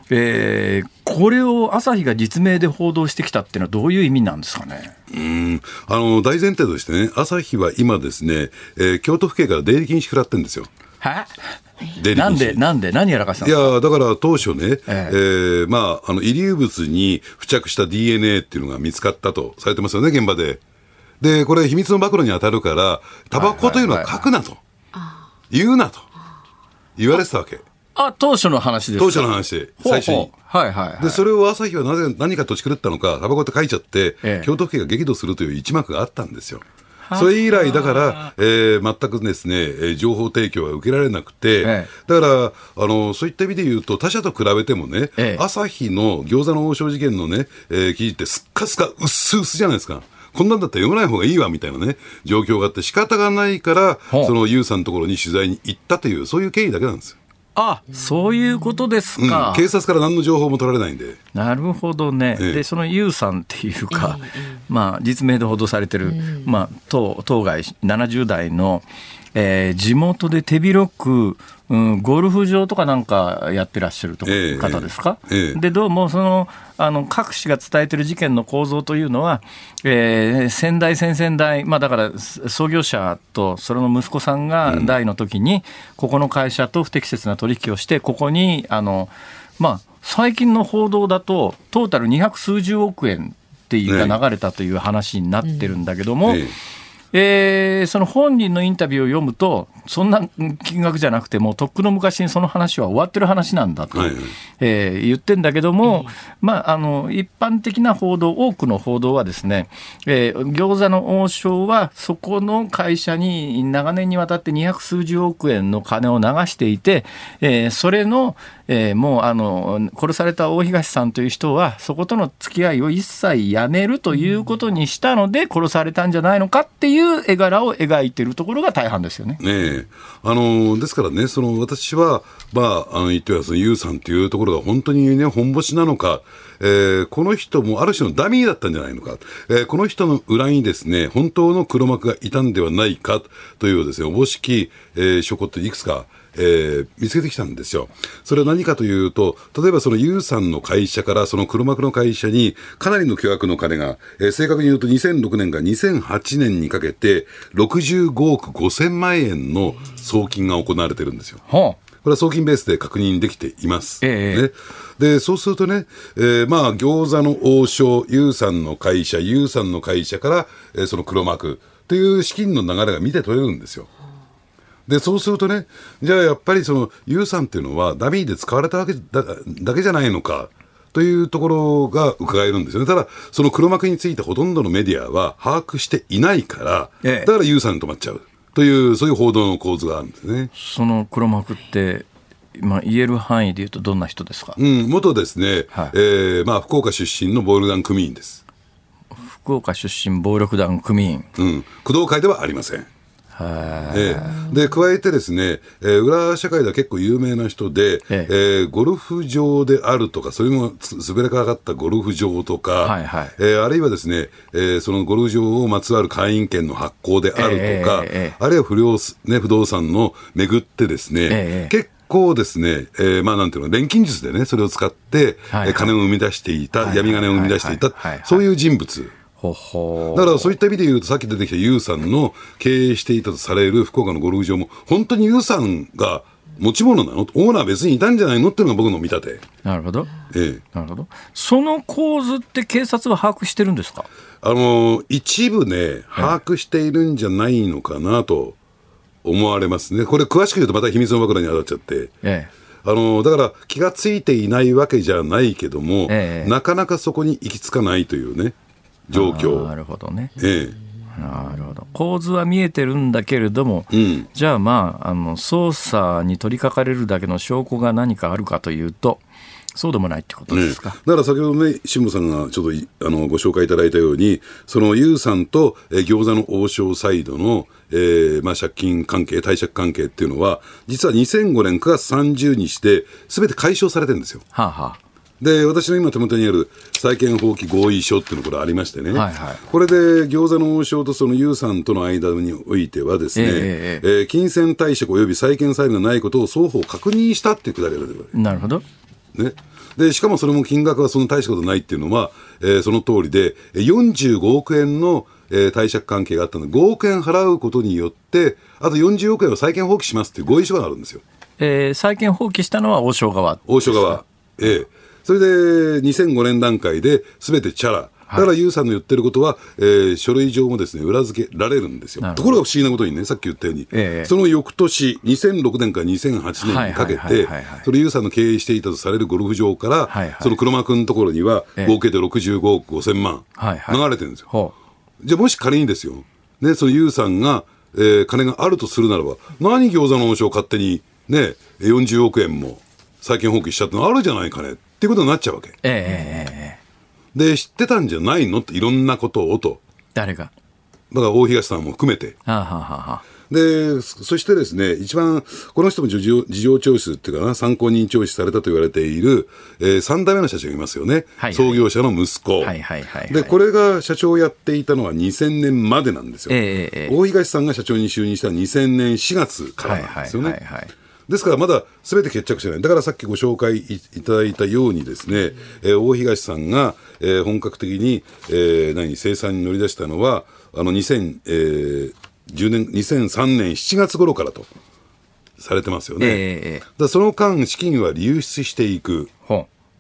えー、これを朝日が実名で報道してきたっていうのはどういう意味なんですかね？うん。あの大前提としてね、朝日は今ですね、えー、京都府警から出入り禁止食らってるんですよ。は？なんで、なんで、何やらかしたいや、だから当初ね、ええー、まあ、あの、遺留物に付着した DNA っていうのが見つかったとされてますよね、現場で。で、これ秘密の暴露に当たるから、タバコというのは書くなと。言うなと。言われてたわけ。あ、当初の話です当初の話で、最初に。はいはい、はい、で、それを朝日はなぜ、何かとち狂ったのか、タバコって書いちゃって、ええ、京都府警が激怒するという一幕があったんですよ。それ以来、だから、えー、全くですね、情報提供は受けられなくて、ええ、だから、あの、そういった意味で言うと、他社と比べてもね、ええ、朝日の餃子の王将事件のね、えー、記事ってすっかすか、うっすうすじゃないですか。こんなんだったら読まない方がいいわみたいなね、状況があって、仕方がないから、そのユウさんのところに取材に行ったという、そういう経緯だけなんですよ。あそういうことですか、うん、警察から何の情報も取られないんで。なるほどね、ええ、でそのユウさんっていうか、え、まあ、実名で報道されてる、まあ、当当該70代の、えー、地元で手広くうん、ゴルフ場とかなんかやってらっしゃると、えー、方ですか、えー、でどうもそのあの各紙が伝えてる事件の構造というのは、えー、先代、先々代、まあ、だから創業者とそれの息子さんが代の時に、ここの会社と不適切な取引をして、ここにあの、まあ、最近の報道だと、トータル二百数十億円っていうが流れたという話になってるんだけども、えー、その本人のインタビューを読むと、そんな金額じゃなくて、もうとっくの昔にその話は終わってる話なんだと、はい、えー、言ってんだけども、うん、まあ、あの一般的な報道、多くの報道はですね、えー、餃子の王将は、そこの会社に長年にわたって二百数十億円の金を流していて、えー、それの、えー、もうあの殺された大東さんという人は、そことの付き合いを一切やめるということにしたので、殺されたんじゃないのかっていう絵柄を描いているところが大半ですよね。ねあのですからね、その私は、まあ、あの言ってはそのユウさんというところが本当にね、本星なのか、えー、この人もある種のダミーだったんじゃないのか、えー、この人の裏にですね、本当の黒幕がいたんではないかというですね、おぼしき、えー、証拠っていくつかえー、見つけてきたんですよ。それは何かというと、例えばそのユウさんの会社からその黒幕の会社にかなりの巨額の金が、えー、正確に言うと2006年から2008年にかけて65億5000万円の送金が行われてるんですよ。はあこれは送金ベースで確認できています。ええ、ね、で、そうするとね、えー、まあ、餃子の王将、ユウさんの会社、ユウさんの会社から、えー、その黒幕という資金の流れが見て取れるんですよ。で、そうするとね、じゃあやっぱりその、ユウさんっていうのはダミーで使われたわけだだけじゃないのか。というところが伺えるんですよね。ただ、その黒幕についてほとんどのメディアは把握していないから、ええ、だからユウさんに止まっちゃうという、そういう報道の構図があるんですね。その黒幕って、まあ、言える範囲でいうとどんな人ですか、うん、元ですね、はい、えー、まあ、福岡出身の暴力団組員です。福岡出身暴力団組員。うん、工藤会ではありません。ええ、で加えてですね、えー、裏社会では結構有名な人で、ええ。えー、ゴルフ場であるとか、それもすべれかかったゴルフ場とか、はいはい、えー、あるいはですね、えー、そのゴルフ場をまつわる会員権の発行であるとか、えー、あるいは不良、ね、不動産の巡ってですね、結構ですね、えー、まあなんていうの、錬金術でね、それを使って、はいはい、金を生み出していた、闇金を生み出していた、そういう人物。だからそういった意味で言うと、さっき出てきたユウさんの経営していたとされる福岡のゴルフ場も、本当にユウさんが持ち物なの？オーナー別にいたんじゃないの？っていうのが僕の見立て。なるほど。ええ。なるほど。その構図って警察は把握してるんですか？あの、一部ね、把握しているんじゃないのかなと思われますね。これ詳しく言うとまた秘密の枕に当たっちゃって。ええ。あのだから気がついていないわけじゃないけども、ええ、なかなかそこに行き着かないというね。状況。なるほどね。ええ。なるほど構図は見えてるんだけれども、うん、じゃあまああの捜査に取り掛かれるだけの証拠が何かあるかというとそうでもないってことですか、ね、だから先ほどね、辛坊さんがちょっとあのご紹介いただいたように、そのユウさんと、え餃子の王将サイドの、えーまあ、借金関係、貸借関係っていうのは、実は2005年9月30日で、すべて解消されてるんですよ。はあはあで、私の今手元にある債権放棄合意書っていうのがこれありましてね、はいはい、これで餃子の王将とそのユウさんとの間においてはですね、えー、えー、金銭貸借及び債権債務がないことを双方確認したっていうくだりが出てくる。なるほど。ね。で、しかもそれも金額はそんな大したことないっていうのは、えー、その通りで、45億円の、えー、貸借関係があったので、5億円払うことによって、あと40億円は債権放棄しますっていう合意書があるんですよ。えー、債権放棄したのは王将側王将側。ええそれで2005年段階ですべてチャラ。だからユウさんの言ってることは、えー、書類上もですね、裏付けられるんですよ。ところが不思議なことにね、さっき言ったように、えその翌年、2006年から2008年にかけて、それユウさんの経営していたとされるゴルフ場から、はいはい、その黒間君のところには、合計で65億5000万、流れてるんですよ。はいはい、じゃあもし仮にですよ、ね、そのユウさんが、えー、金があるとするならば、何餃子の王将勝手にね、40億円も債権放棄しちゃったのあるじゃないかね。っていうことになっちゃうわけ。ええで、知ってたんじゃないのっていろんなことをと。誰が？だから大東さんも含めて。はあはあはあで、そしてですね、一番、この人も事情事情聴取っていうかな、参考人聴取されたと言われている、えー、3代目の社長がいますよね。はいはい、創業者の息子。はいはいはい、で、これが社長をやっていたのは2000年までなんですよ。えー、大東さんが社長に就任した2000年4月からなんですよね。はいはいはいはいですからまだすべて決着してない。だからさっきご紹介いただいたようにですね、えー、大東さんが、えー、本格的に、えー、何、生産に乗り出したのは、あの、2010、えー、年、2003年7月頃からと。されてますよね。えー、だその間、資金は流出していく。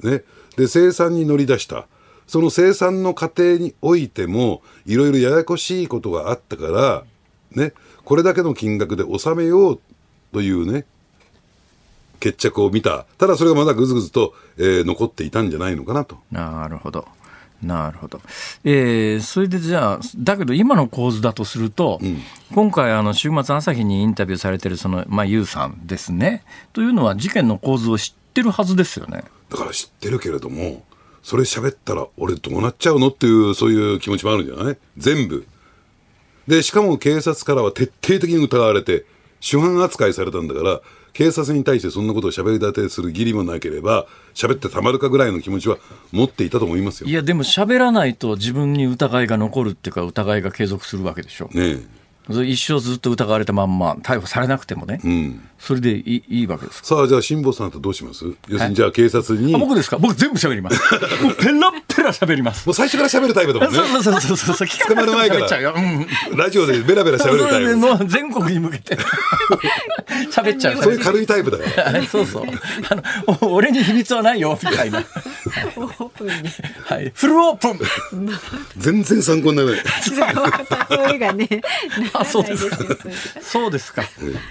ね。で、生産に乗り出した。その生産の過程においても、いろいろややこしいことがあったから、ね、これだけの金額で収めようというね、決着を見た、ただそれがまだぐずぐずと、えー、残っていたんじゃないのかなと。なるほど。なるほど、えー、それでじゃあ、だけど今の構図だとすると、うん、今回、あの週末、朝日にインタビューされてるその、まあ、ユウさんですね、というのは、事件の構図を知ってるはずですよね。だから知ってるけれども、それ喋ったら、俺、どうなっちゃうのっていう、そういう気持ちもあるんじゃない？全部。で、しかも警察からは徹底的に疑われて、主犯扱いされたんだから、警察に対してそんなことを喋り立てする義理もなければ、喋ってたまるかぐらいの気持ちは持っていたと思いますよ。いや、でも喋らないと自分に疑いが残るっていうか、疑いが継続するわけでしょ。ね一生ずっと疑われたまんま、逮捕されなくてもね、うん、それでいいいいわけですさあ、じゃあ、辛坊さんとどうします？要するに、じゃあ、警察に。僕ですか？僕全部喋ります。もうペラペラ喋ります。もう最初から喋るタイプだもんね。そうそうそうそうそう。捕まる前から。うん、ラジオでベラベラ喋るタイプ。全国に向けて喋っちゃう。そういう軽いタイプだよ。そうそう。あの、俺に秘密はないよ、みたいな。オープンに。はい。フルオープン全然参考にならない。あ、そうですか。そうですか。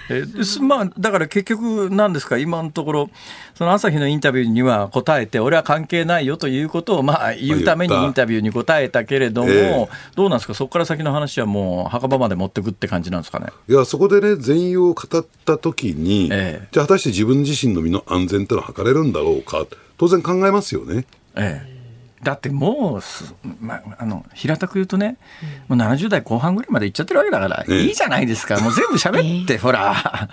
えまあ、だから結局なんですか、今のところ、その朝日のインタビューには答えて、俺は関係ないよということをまあ言うためにインタビューに答えたけれども、えー、どうなんですか、そこから先の話はもう墓場まで持ってくって感じなんですかね？いや、そこでね、全容を語ったときに、えー、じゃあ果たして自分自身の身の安全ってのは図れるんだろうか、当然考えますよね。ええだってもうす、まあ、の平たく言うとね、もう70代後半ぐらいまでいっちゃってるわけだから、いいじゃないですか。もう全部喋って、ほら。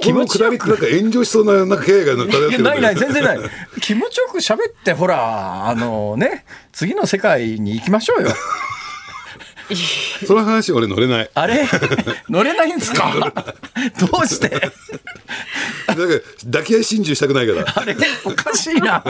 気持ちよくなんか炎上しそうななんか経営が漂ってるないない全然ない。気持ちよく喋ってほらあのね次の世界に行きましょうよ その話俺乗れない。あれ？乗れないんですか？どうして？なんか抱き合い心中したくないから。あれ？おかしいな。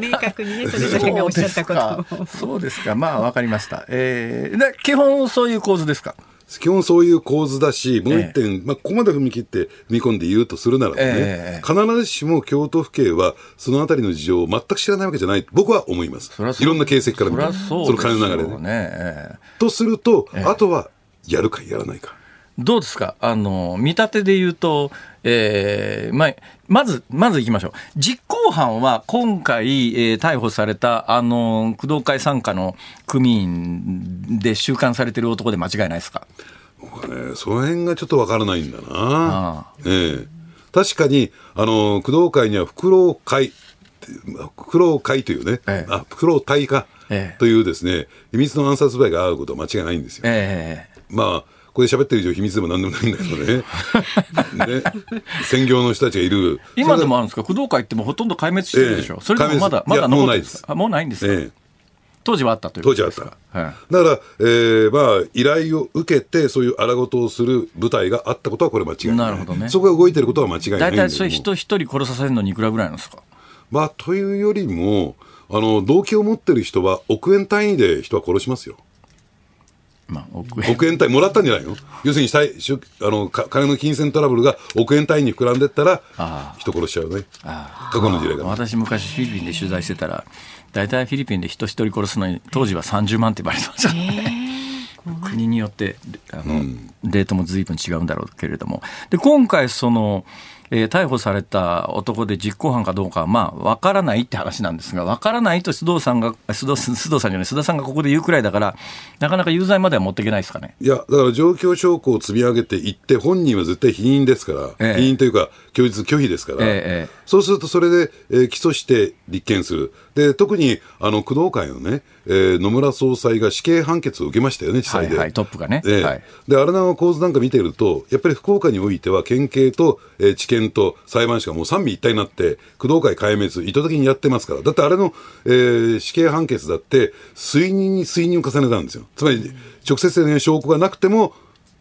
明確にね、それだけがおっしゃったことそうですか。まあ、わかりました。えー、基本そういう構図ですか？基本そういう構図だし、もう一点、ええ、まあ、ここまで踏み切って踏み込んで言うとするならばね、え、必ずしも京都府警はそのあたりの事情を全く知らないわけじゃない、僕は思います。いろんな形跡から見て、その金の流れで、ね。とすると、あとはやるかやらないか。どうですか？あの、見立てで言うと、えー、まあ、まず、まず行きましょう。実行犯は今回、えー、逮捕された、あの、工藤会傘下の組員で収監されてる男で間違いないですか？僕はね、その辺がちょっとわからないんだな。ああ。ええ。確かに、あの、工藤会には、フクロウ会、フクロウ会というね、ええ、あ、フクロウ隊か、ええ、というですね、秘密の暗殺部隊が会うことは間違いないんですよ。ええ、まあ、ここで喋ってる以上秘密でもなんでもないんだけどね。ね。専業の人たちがいる。今でもあるんですか？工藤会ってもほとんど壊滅してるでしょ、えー、それでもまだ、まだ残ってるんですか？もうないんですか、えー、当時はあったという当時はあった。はい、だから、えー、まあ、依頼を受けて、そういう荒事をする部隊があったことはこれ間違いない。なるほどね。そこが動いてることは間違いない大体それ人一人殺させるのにいくらぐらいなんですか？まあ、というよりも、あの、動機を持ってる人は億円単位で人は殺しますよ。まあ、億円。億円単位もらったんじゃないの？要するにあの金の金銭トラブルが億円単位に膨らんでったら人殺しちゃうね。過去の事例が私昔フィリピンで取材してたら大体フィリピンで人一人殺すのに当時は30万って言われてました。ね、国によってあの、うん、レートも随分違うんだろうけれども。で今回そのえー、逮捕された男で実行犯かどうかは、まあ、わからないって話なんですが、わからないと須藤さんが、須藤須藤さんじゃない、須田さんがここで言うくらいだから、なかなか有罪までは持っていけないですかね。いや、だから状況証拠を積み上げていって、本人は絶対否認ですから、ええ、否認というか、供述拒否ですから、え、そうするとそれで、えー、起訴して立件する。で、特に、あの、工藤会のね、えー、野村総裁が死刑判決を受けましたよね、地裁で。はい、はい、トップがね。えー、はい、で、あれの構図なんか見てると、やっぱり福岡においては、県警と、えー、地検と裁判所がもう三位一体になって、工藤会壊滅、意図的にやってますから。だってあれの、えー、死刑判決だって、推認に推認を重ねたんですよ。つまり、直接的な証拠がなくても、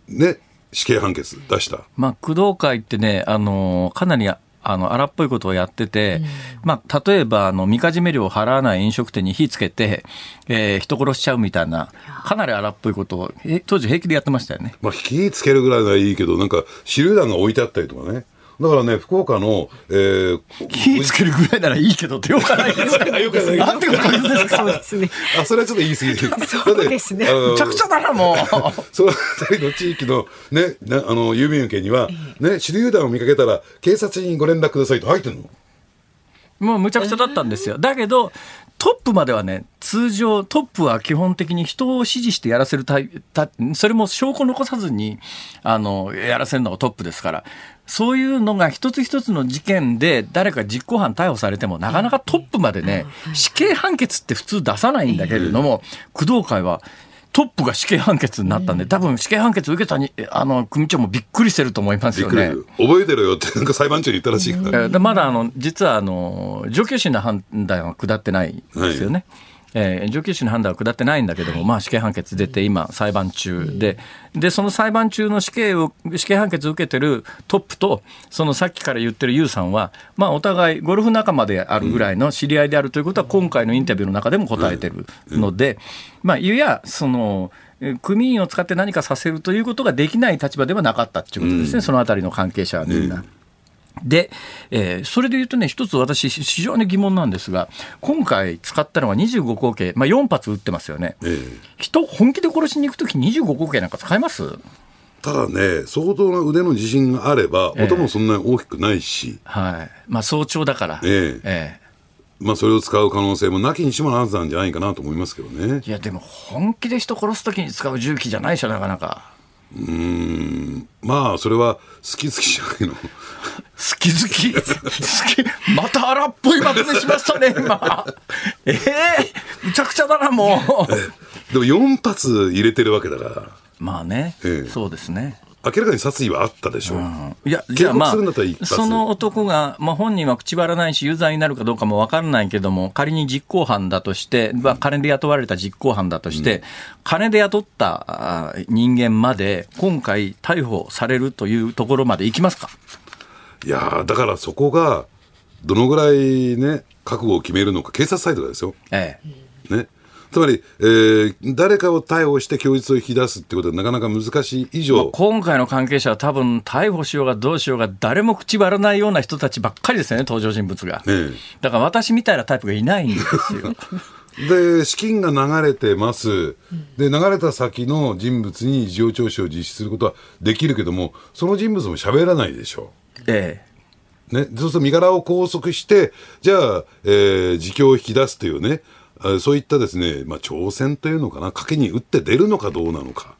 ね、死刑判決出した。まあ、工藤会ってね、あのかなりあの荒っぽいことをやってて、うん、まあ、例えばあのみかじめ料を払わない飲食店に火つけて、えー、人殺しちゃうみたいな、かなり荒っぽいことを、当時、平気でやってましたよね。まあ、火つけるぐらいがいいけど、なんか手榴弾が置いてあったりとかね。だからね、福岡の、えー、火つけるぐらいならいいけどってよくないですか よくない。なんてこと言うんですか？そうですね。あ、それはちょっと言い過ぎる。そうですね。めちゃくちゃだな、もう。そのあたりの地域のね、ねあの、郵便受けには、ね、手榴弾を見かけたら、警察にご連絡くださいと入ってるの？もうむちゃくちゃだったんですよ。だけど、トップまではね、通常、トップは基本的に人を指示してやらせるタイそれも証拠残さずに、あの、やらせるのがトップですから、そういうのが一つ一つの事件で誰か実行犯逮捕されても、なかなかトップまでね、死刑判決って普通出さないんだけれども、工藤会はトップが死刑判決になったんで、多分死刑判決受けたにあの組長もびっくりしてると思いますよね。覚えてろよって、なんか裁判長に言ったらしいから。まだあの実はあの上級審の判断は下ってないですよね。はいえー、上級審の判断は下ってないんだけども、まあ、死刑判決出て、今、裁判中で、で、その裁判中の死刑を、死刑判決を受けてるトップと、そのさっきから言ってるユウさんは、まあ、お互い、ゴルフ仲間であるぐらいの知り合いであるということは、今回のインタビューの中でも答えてるので、まあ、いや、その、組員を使って何かさせるということができない立場ではなかったということですね、そのあたりの関係者はみんな。で、えー、それで言うとね、一つ私、非常に疑問なんですが、今回使ったのは25口径、まあ、4発撃ってますよね、えー、人、本気で殺しに行くとき、25口径なんか使えます？ただね、相当な腕の自信があれば、音もそんなに大きくないし、えー、はい。まあ、早朝だから。えー、えーまあ、それを使う可能性もなきにしもあらずなんじゃないかなと思いますけどね。いや、でも本気で人殺すときに使う銃器じゃないでしょ、なかなか。うん、まあ、それは好き好きじゃないの。好き好き好きまた荒っぽいまとめしましたね、今。ええー、うちゃくちゃだな、もう。でも4発入れてるわけだから。まあね、ええ、そうですね。明らかに殺意はあったでしょう。うん、いや、じゃあまあ、その男が、まあ本人は口張らないし、有罪になるかどうかも分からないけども、仮に実行犯だとして、まあ、金で雇われた実行犯だとして、うん、金で雇った人間まで、今回逮捕されるというところまで行きますかいやだからそこが、どのぐらいね、覚悟を決めるのか、警察サイドですよ。ええ。ね。つまり、えー、誰かを逮捕して供述を引き出すってことはなかなか難しい以上、今回の関係者は多分逮捕しようがどうしようが誰も口割らないような人たちばっかりですよね登場人物が、ね、だから私みたいなタイプがいないんですよ で資金が流れてます、で流れた先の人物に事情聴取を実施することはできるけども、その人物も喋らないでしょう。ええね、そうすると身柄を拘束して、じゃあ、えー、自供を引き出すというね、そういったですね、まあ、挑戦というのかな、賭けに打って出るのかどうなのか、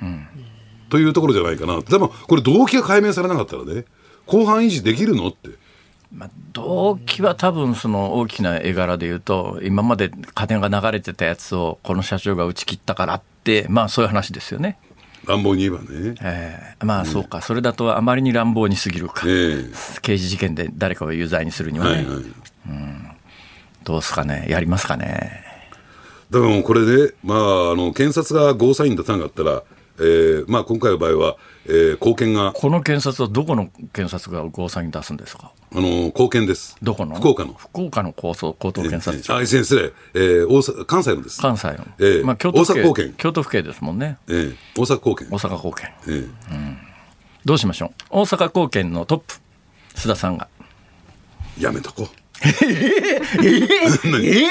うん、というところじゃないかな、でもこれ、動機が解明されなかったらね、後半維持できるのって。まあ、動機は多分その大きな絵柄でいうと今まで金が流れてたやつをこの社長が打ち切ったからってまあそういう話ですよね。乱暴に言えばね。えー、まあそうか、それだとあまりに乱暴にすぎるか、えー、刑事事件で誰かを有罪にするにはね。はいはい、うん。どうすかね、やりますかね。だからもうこれで、まあ、あの検察がゴーサイン出さなかったら、えーまあ、今回の場合は、えー、貢献がこの検察はどこの検察がゴーサイン出すんですか？あの貢献です。どこの？福岡の。福岡の高層高等検察庁。えー、あ、失礼。えー、大阪、関西のです。関西の。えー、まあ、京都府警。京都府警ですもんね。えー、大阪高検。大阪高検。えー、うん。どうしましょう？大阪高検のトップ、須田さんが。やめとこう。えー、えー、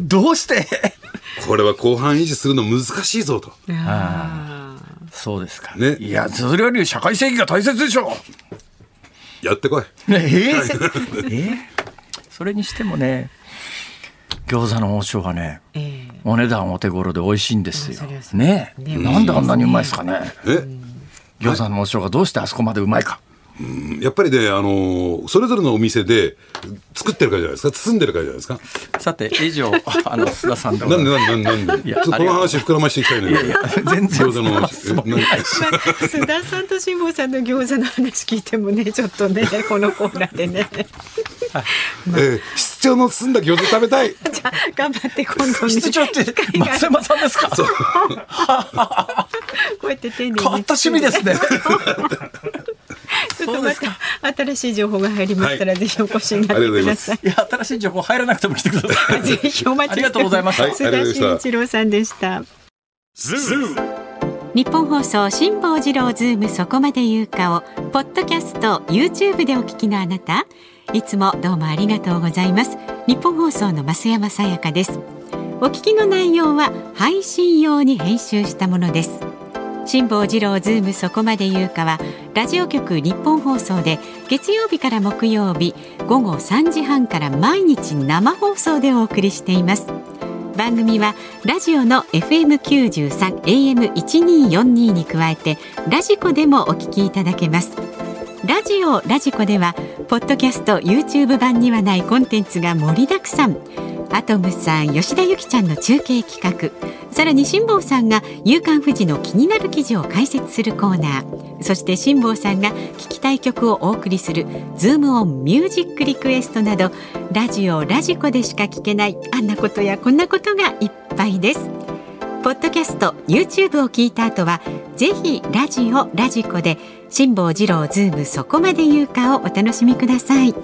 どうして？これは後半維持するの難しいぞと。そうですか。ね。いや、それより社会正義が大切でしょう。やってこい。えー、えー、それにしてもね、餃子の王将はね、えー、お値段お手頃で美味しいんですよ。ねねなんであんなにうまいですかね。え？餃子の王将がどうしてあそこまでうまいか。やっぱりね、あのそれぞれのお店で作ってるからじゃないですか、包んでるからじゃないですか。さて、以上、あの、須田さんでなんでなんでなんでちょっとこの話膨らましていきたいのよ。いやいや、全然。餃子の話。須田さんと辛坊さんの餃子の話聞いてもね、ちょっとね、このコーナーでね。はいまあ、えー、室長の包んだ餃子食べたい。じゃあ、頑張って今度、ね、室長って松山さんですか？そう。こうやって丁寧に。変わった趣味ですね。ちょっとまた新しい情報が入りましたら、ぜひお越しになってください。い。や、新しい情報入らなくても来てください。ぜひお待ちありがとうございました。須田慎一郎さんでした。日本放送辛坊治郎ズームそこまで言うかをポッドキャスト YouTube でお聞きのあなた。いつもどうもありがとうございます。日本放送の増山さやかです。お聞きの内容は配信用に編集したものです辛坊治郎ズームそこまで言うかはラジオ局日本放送で月曜日から木曜日午後3時半から毎日生放送でお送りしています。番組はラジオの FM93 AM1242 に加えてラジコでもお聞きいただけます。ラジオラジコではポッドキャスト YouTube 版にはないコンテンツが盛りだくさん。アトムさん吉田由紀ちゃんの中継企画。さらに辛坊さんが「夕刊フジ」の気になる記事を解説するコーナー。そして辛坊さんが聞きたい曲をお送りする「ズームオンミュージックリクエスト」などラジオラジコでしか聞けないあんなことやこんなことがいっぱいです。ポッドキャスト YouTube を聞いた後はぜひラジオラジコで辛坊治郎ズームそこまで言うかをお楽しみください。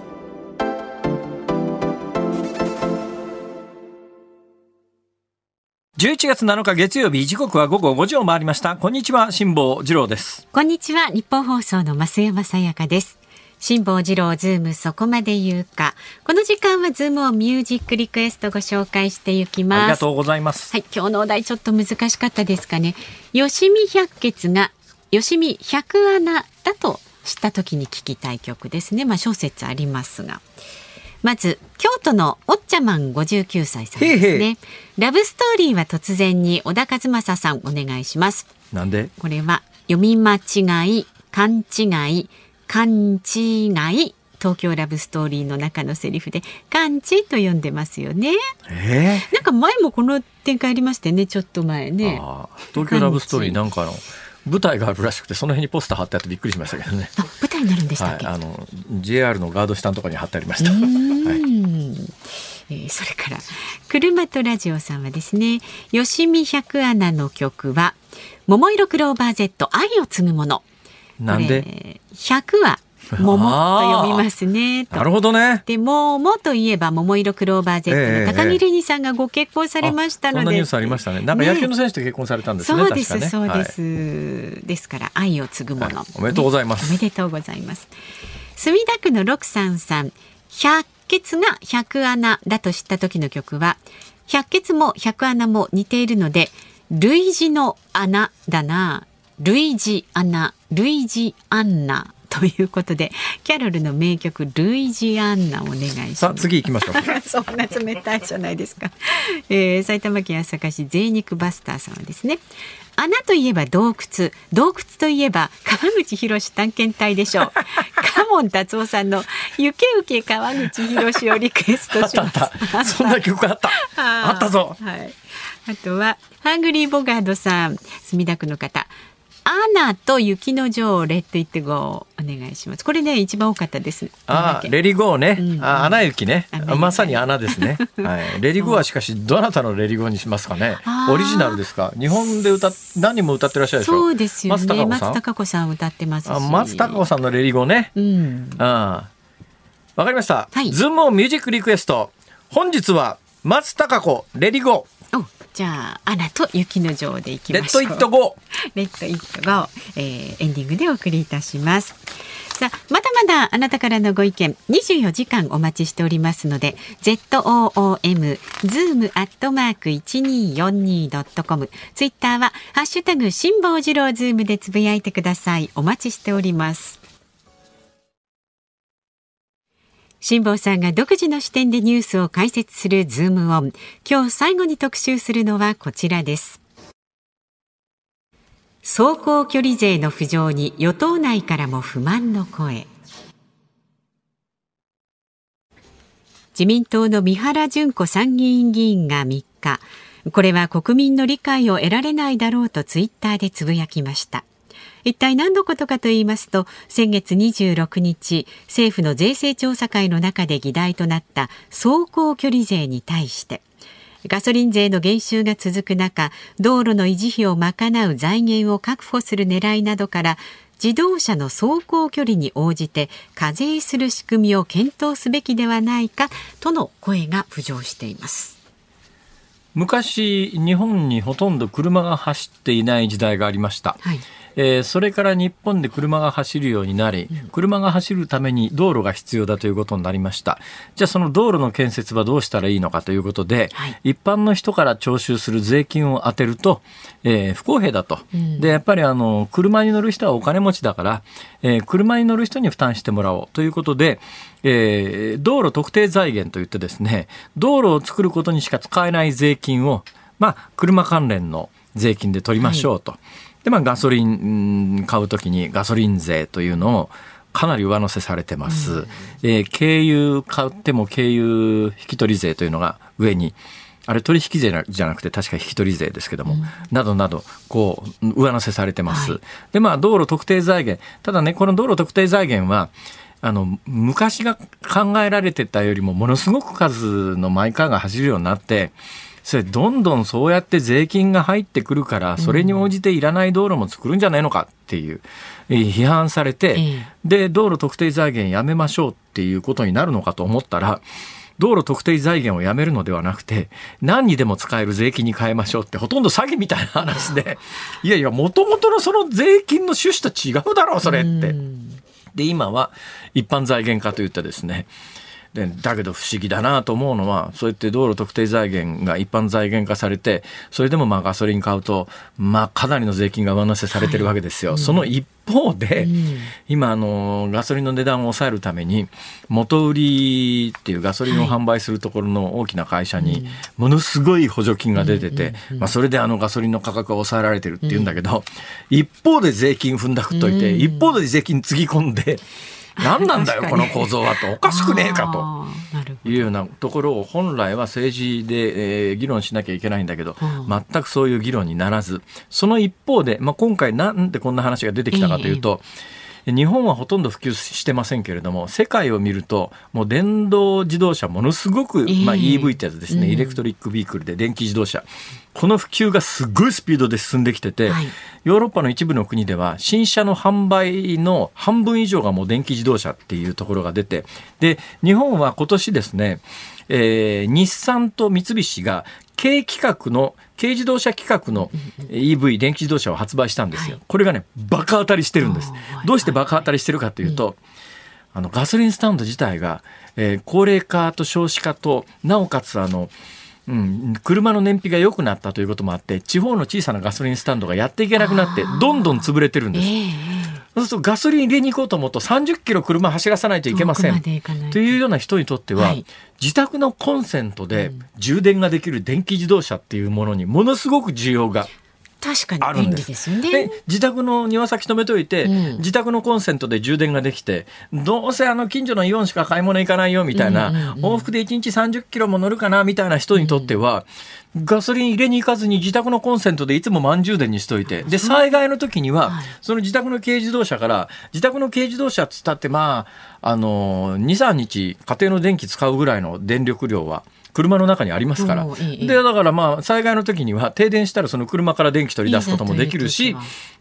11月7日月曜日時刻は午後5時を回りました。こんにちは辛坊治郎です。こんにちはニッポン放送の増山さやかです辛坊治郎ズームそこまで言うか。この時間はズームオンミュージックリクエストご紹介していきます。ありがとうございます。はい今日のお題ちょっと難しかったですかね。吉見百穴が吉見百穴だと知った時に聞きたい曲ですね。まあ諸説ありますが。まず京都のおっちゃまん59歳さんですね。ラブストーリーは突然に小田和正さんお願いします。なんで？これは読み間違い勘違い勘違い東京ラブストーリーの中のセリフで感知と呼んでますよね。えなんか前もこの展開ありましたよねちょっと前ね。東京ラブストーリーなんかの舞台があるらしくてその辺にポスター貼ってあってびっくりしましたけどね。あ舞台になるんでしたっけ？はい、あの JR のガード下のところに貼ってありました。はいえー、それから車とラジオさんはですね吉見百穴の曲は桃色クローバー Z 愛を継ぐものなんで？100は桃と読みますね。なるほどね。で、桃といえば桃色クローバー Z の高木玲二さんがご結婚されましたので、えええ、そんなニュースありましたね。なんか野球の選手と結婚されたんですね。そうです、ね、そうです、はい、ですから愛を継ぐもの、はい、おめでとうございます。おめでとうございます。墨田区の六三さん、百血が百穴だと知った時の曲は、百血も百穴も似ているので、類似の穴だな。類似穴、類似アンナということでキャロルの名曲ルイジアンナお願いします。さあ次行きましょう。そんな冷たいじゃないですか、えー、埼玉県朝霞市贅肉バスターさんはですね穴といえば洞窟。洞窟といえば川口博探検隊でしょう。カモン達夫さんのゆけゆけ川口浩をリクエストします。そんな曲あった。あったぞ。はい。あとはハングリーボガートさん墨田区の方アナと雪の女王 Let It Go お願いします。これね一番多かったです。あレリゴーね。うん、あアナ雪ね。まさにアナですね。はい。レリゴーはしかしどなたのレリゴーにしますかね。オリジナルですか？日本で歌何も歌ってらっしゃるでしょ？そうですよね。松たか子さん？歌ってますあ松たか子さんのレリゴーね。うん。あわかりました。はい、ズームオンミュージックリクエスト。本日は松たか子レリゴー。じゃあアナと雪の女王でいきましょう。 Let It Go。Let It Go、えー、エンディングでお送りいたします。さあまだまだあなたからのご意見24時間お待ちしておりますので ZOOM zoom アットマーク 1242.com ツイッターはハッシュタグ辛坊治郎ズームでつぶやいてくださいお待ちしております辛坊さんが独自の視点でニュースを解説するズームオン。今日最後に特集するのはこちらです。走行距離税の浮上に与党内からも不満の声。自民党の三原淳子参議院議員が3日、これは国民の理解を得られないだろうとツイッターでつぶやきました。一体何のことかと言いますと先月26日政府の税制調査会の中で議題となった走行距離税に対してガソリン税の減収が続く中道路の維持費を賄う財源を確保する狙いなどから自動車の走行距離に応じて課税する仕組みを検討すべきではないかとの声が浮上しています。昔日本にほとんど車が走っていない時代がありました、はいえー、それから日本で車が走るようになり、車が走るために道路が必要だということになりました。じゃあその道路の建設はどうしたらいいのかということで、はい、一般の人から徴収する税金を充てると、えー、不公平だと。で、やっぱりあの、車に乗る人はお金持ちだから、えー、車に乗る人に負担してもらおうということで、えー、道路特定財源といってですね、道路を作ることにしか使えない税金を、まあ、車関連の税金で取りましょうと。はいで、まあ、ガソリン買うときにガソリン税というのをかなり上乗せされてます。うん、えー、軽油買っても軽油引き取り税というのが上に、あれ取引税じゃなくて確か引き取り税ですけども、うん、などなど、こう、上乗せされてます。はい、で、まあ、道路特定財源。ただね、この道路特定財源は、あの、昔が考えられてたよりもものすごく数のマイカーが走るようになって、それどんどんそうやって税金が入ってくるからそれに応じていらない道路も作るんじゃないのかっていう批判されて、で道路特定財源やめましょうっていうことになるのかと思ったら道路特定財源をやめるのではなくて、何にでも使える税金に変えましょうって、ほとんど詐欺みたいな話で、いやいや、もともとのその税金の趣旨と違うだろう、それって。で、今は一般財源化といってですね、でだけど不思議だなと思うのはそうやって道路特定財源が一般財源化されてそれでもまあガソリン買うと、まあ、かなりの税金が上乗せされてるわけですよ。はい、その一方で、うん、今あのガソリンの値段を抑えるために元売りっていうガソリンを販売するところの大きな会社にものすごい補助金が出てて、まあ、それであのガソリンの価格が抑えられてるっていうんだけど、一方で税金踏んだくっといて、一方で税金つぎ込んで何なんだよこの構造はと。おかしくねえかと。いうようなところを本来は政治で、えー議論しなきゃいけないんだけど、うん。全くそういう議論にならず。その一方で、まあ、今回なんでこんな話が出てきたかというと、日本はほとんど普及してませんけれども世界を見るともう電動自動車ものすごく、ええ。まあ、EV ってやつですね、うん。イレクトリックビークルで電気自動車。この普及がすごいスピードで進んできてて、はい。ヨーロッパの一部の国では新車の販売の半分以上がもう電気自動車っていうところが出てで日本は今年ですね、えー日産と三菱が軽規格の軽自動車規格の EV 電気自動車を発売したんですよ。はいこれがねバカ当たりしてるんです。どうしてバカ当たりしてるかというと、あのガソリンスタンド自体が、えー高齢化と少子化となおかつあのうん、車の燃費が良くなったということもあって地方の小さなガソリンスタンドがやっていけなくなってどんどん潰れてるんです。ええそうするとガソリン入れに行こうと思うと30キロ車走らさないといけません。というような人にとっては、はい。自宅のコンセントで充電ができる電気自動車っていうものにものすごく需要が確かに便利あるんです。よね。で自宅の庭先止めといて、うん。自宅のコンセントで充電ができてどうせあの近所のイオンしか買い物行かないよみたいな、うんうんうん往復で1日30キロも乗るかなみたいな人にとっては、ガソリン入れに行かずに自宅のコンセントでいつも満充電にしといて。で災害の時には、はい。その自宅の軽自動車から自宅の軽自動車っつったってまああの23日家庭の電気使うぐらいの電力量は車の中にありますから。いいいいで、だからまあ、災害の時には停電したらその車から電気取り出すこともできるし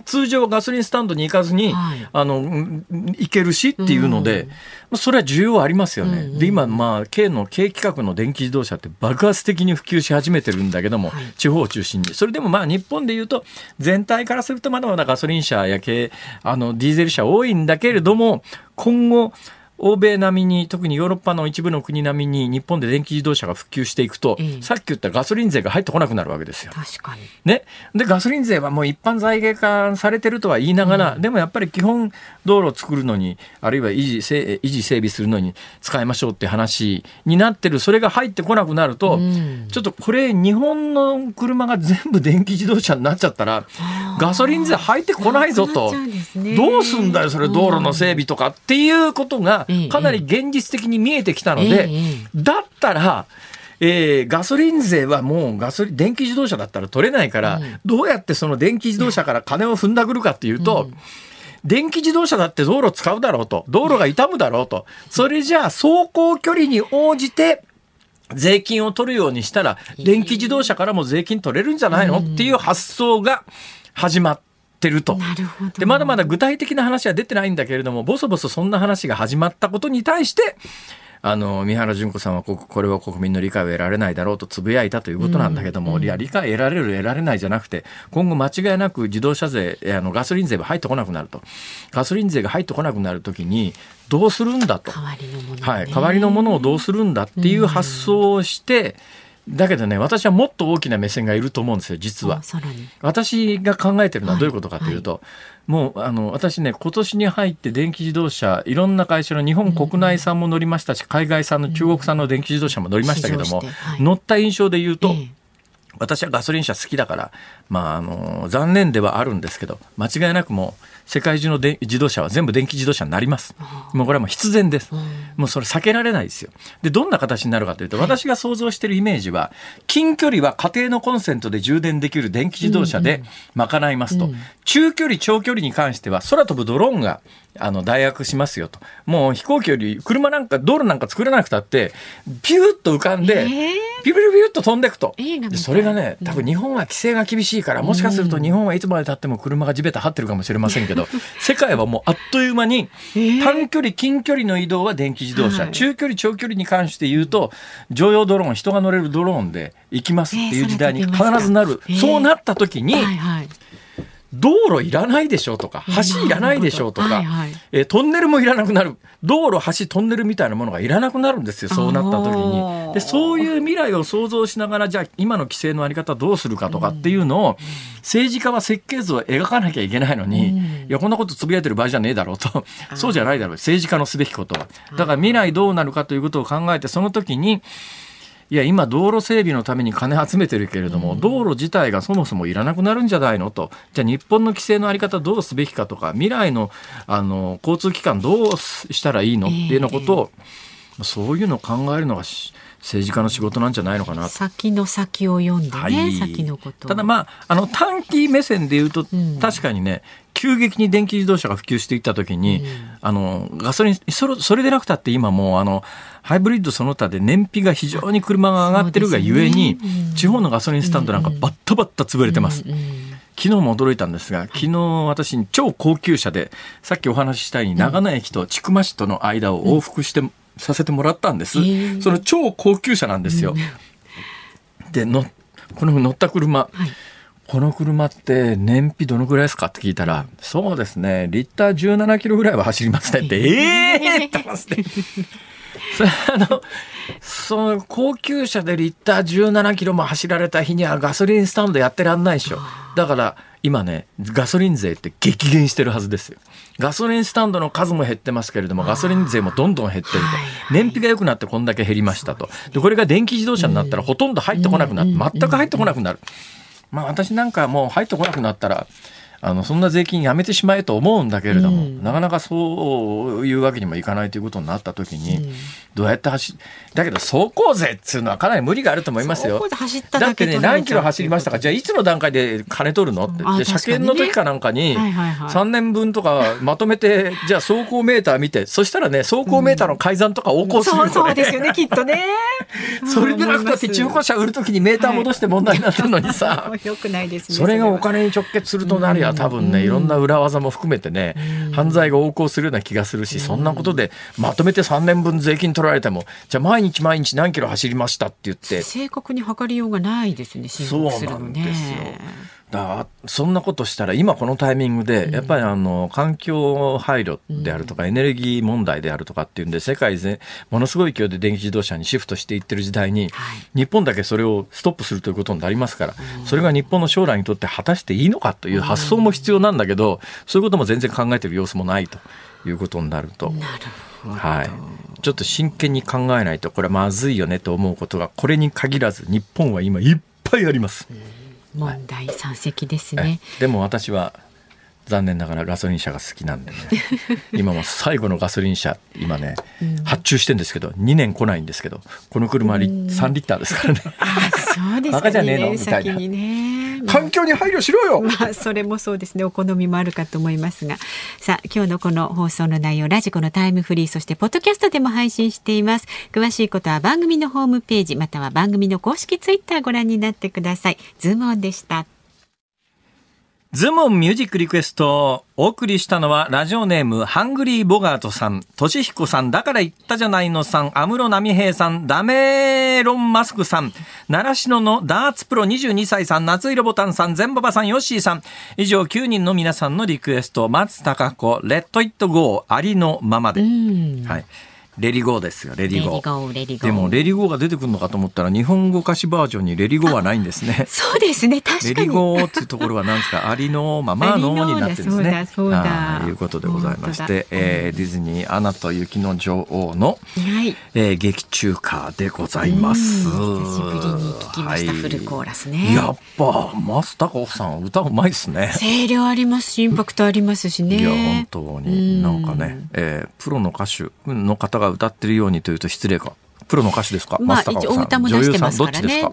通常ガソリンスタンドに行かずに、はいあの、うん行けるしっていうので、うんまあそれは需要ありますよね。うんうんで、今、まあ、軽の、軽規格の電気自動車って爆発的に普及し始めてるんだけども、はい地方を中心に。それでもまあ、日本で言うと、全体からするとまだまだガソリン車や軽、あの、ディーゼル車多いんだけれども、今後、欧米並みに特にヨーロッパの一部の国並みに日本で電気自動車が普及していくと、ええさっき言ったガソリン税が入ってこなくなるわけですよ。確かに。ね、でガソリン税はもう一般財源化されてるとは言いながら、でもやっぱり基本道路を作るのにあるいは維持せ維持整備するのに使いましょうって話になってる。それが入ってこなくなると、うん。ちょっとこれ日本の車が全部電気自動車になっちゃったらガソリン税入ってこないぞと。どうすんだよそれ道路の整備とかっていうことがええかなり現実的に見えてきたのえで、ええ。だったら、えーガソリン税はもうガソリン電気自動車だったら取れないから、うん。どうやってその電気自動車から金を踏んだくるかっていうと、電気自動車だって道路使うだろうと。道路が傷むだろうと。それじゃあ走行距離に応じて税金を取るようにしたら電気自動車からも税金取れるんじゃないの？っていう発想が始まってると。でまだまだ具体的な話は出てないんだけれどもボソボソそんな話が始まったことに対してあの三原純子さんはここれは国民の理解を得られないだろうとつぶやいたということなんだけども、いや理解得られる得られないじゃなくて今後間違いなく自動車税えあのガソリン税が入ってこなくなるとガソリン税が入ってこなくなるときにどうするんだと。代わりのもの、ね。はい、代わりのものをどうするんだっていう発想をして、だけどね私はもっと大きな目線がいると思うんですよ実は。私が考えてるのはどういうことかというと、もうあの私ね今年に入って電気自動車いろんな会社の日本国内産も乗りましたし、海外産の中国産の電気自動車も乗りましたけども、はい。乗った印象で言うと、ええ。私はガソリン車好きだから、まあ、あの残念ではあるんですけど間違いなくもう世界中ので自動車は全部電気自動車になります。もうこれはもう必然です。もうそれ避けられないですよ。で、どんな形になるかというと、私が想像しているイメージは、近距離は家庭のコンセントで充電できる電気自動車で賄いますと、中距離、長距離に関しては空飛ぶドローンがあの代役しますよと。もう飛行機より車なんか道路なんか作らなくたって、ピューッと浮かんで、ええピュピュピュッと飛んでいくと。でそれがね、多分日本は規制が厳しいから、もしかすると日本はいつまで経っても車が地べた張ってるかもしれませんけど、世界はもうあっという間に、短距離、近距離の移動は電気自動車、はい中距離、長距離に関して言うと、乗用ドローン、人が乗れるドローンで行きますっていう時代に必ずなる。えーそうなった時に。道路いらないでしょうとか、橋いらないでしょうとかえートンネルもいらなくなる。道路、橋、トンネルみたいなものがいらなくなるんですよ、そうなった時に。で、そういう未来を想像しながら、じゃあ今の規制のあり方どうするかとかっていうのを、政治家は設計図を描かなきゃいけないのに、うんいや、こんなことつぶやいてる場合じゃねえだろうと。そうじゃないだろう、政治家のすべきことは。だから未来どうなるかということを考えて、その時に、いや今道路整備のために金集めてるけれども、道路自体がそもそもいらなくなるんじゃないの？と。じゃあ日本の規制の在り方どうすべきかとか未来のあの交通機関どうしたらいいの？っていうようなことを、そういうのを考えるのが政治家の仕事なんじゃないのかな。先の先を読んでね、はい、先のことただまああの短期目線で言うと、うん、確かにね急激に電気自動車が普及していった時に、うん、あのガソリンそれそれでなくたって今もうあのハイブリッドその他で燃費が非常に車が上がってるがゆえに、ね。うん、地方のガソリンスタンドなんかバッタバッタ潰れてます。昨日も驚いたんですが、昨日私に超高級車で、さっきお話ししたように長野駅と千曲市との間を往復してさせてもらったんです。その超高級車なんですよ。でのこの乗った車、はい、この車って燃費どのぐらいですかって聞いたら、そうですね、リッター17キロぐらいは走りますねって、ええー、ってますね。それあの、その高級車でリッター17キロも走られた日にはガソリンスタンドやってらんないでしょ。だから今ね、ガソリン税って激減してるはずですよ。ガソリンスタンドの数も減ってますけれども、ガソリン税もどんどん減ってると。燃費が良くなってこんだけ減りましたと。で、これが電気自動車になったらほとんど入ってこなくなって、全く入ってこなくなる。まあ私なんかもう入ってこなくなったら、あのそんな税金やめてしまえと思うんだけれども、うん、なかなかそういうわけにもいかないということになった時に、うん、どうやって走だけど走行税っていうのはかなり無理があると思いますよ。だだってね何キロ走りましたか？じゃあいつの段階で金取るの？って。で車検の時かなんかに3年分とかまとめて じゃあ走行メーター見てそしたらね走行メーターの改ざんとか横行するそうですよね きっとね。それでなくたって中古車売る時にメーター戻して問題になってるのにさ、はい、よくないですねそれがお金に直結するとなりゃ多分ねいろんな裏技も含めてね犯罪が横行するような気がするしそんなことでまとめて3年分税金取られてもじゃあ毎日毎日何キロ走りましたって言って。正確に測りようがないですね。そうなんですよだそんなことしたら今このタイミングでやっぱりあの環境配慮であるとかエネルギー問題であるとかっていうんで世界でものすごい勢いで電気自動車にシフトしていってる時代に日本だけそれをストップするということになりますからそれが日本の将来にとって果たしていいのかという発想も必要なんだけどそういうことも全然考えてる様子もないということになると。はい。ちょっと真剣に考えないとこれまずいよねと思うことがこれに限らず日本は今いっぱいあります。問題山積ですね、でも私は残念ながらガソリン車が好きなんでね。今も最後のガソリン車今ね、うん、発注してんですけど2年来ないんですけどこの車リ、うん、3リッターですからね。あそうですか、ね、じゃねえの？みたいな、ね、環境に配慮しろよ、まあ、それもそうですね。お好みもあるかと思いますが。さあ今日のこの放送の内容ラジコのタイムフリーそしてポッドキャストでも配信しています。詳しいことは番組のホームページまたは番組の公式ツイッターご覧になってください。ズームオンでしたズームオンミュージックリクエストお送りしたのはラジオネームハングリーボガートさん、としひこさん、だから言ったじゃないのさん、安室波平さん、ダメロンマスクさん、習志野のダーツプロ22歳さん、夏色ボタンさん、全ババさん、ヨッシーさん、以上9人の皆さんのリクエスト、松高子、レッドイットゴー、ありのままで。はい。レリゴーですよレリゴ。ーでもレリゴーが出てくるのかと思ったら日本語歌詞バージョンにレリゴーはないんですね。そうですね確かに。レリゴーっていうところは何ですか？ありのままのになってるんですね。そうだということでございまして、えー、ディズニーアナと雪の女王の、はい。えー、劇中歌でございます。久しぶりに聞きました、はい、フルコーラスね。やっぱ増田子さん歌うまいですね。声量ありますしインパクトありますしね。いや本当に。なんかね、えー、プロの歌手の方がが歌ってるようにというと失礼か。プロの歌手ですか？まあ、一応お歌も出してますからね。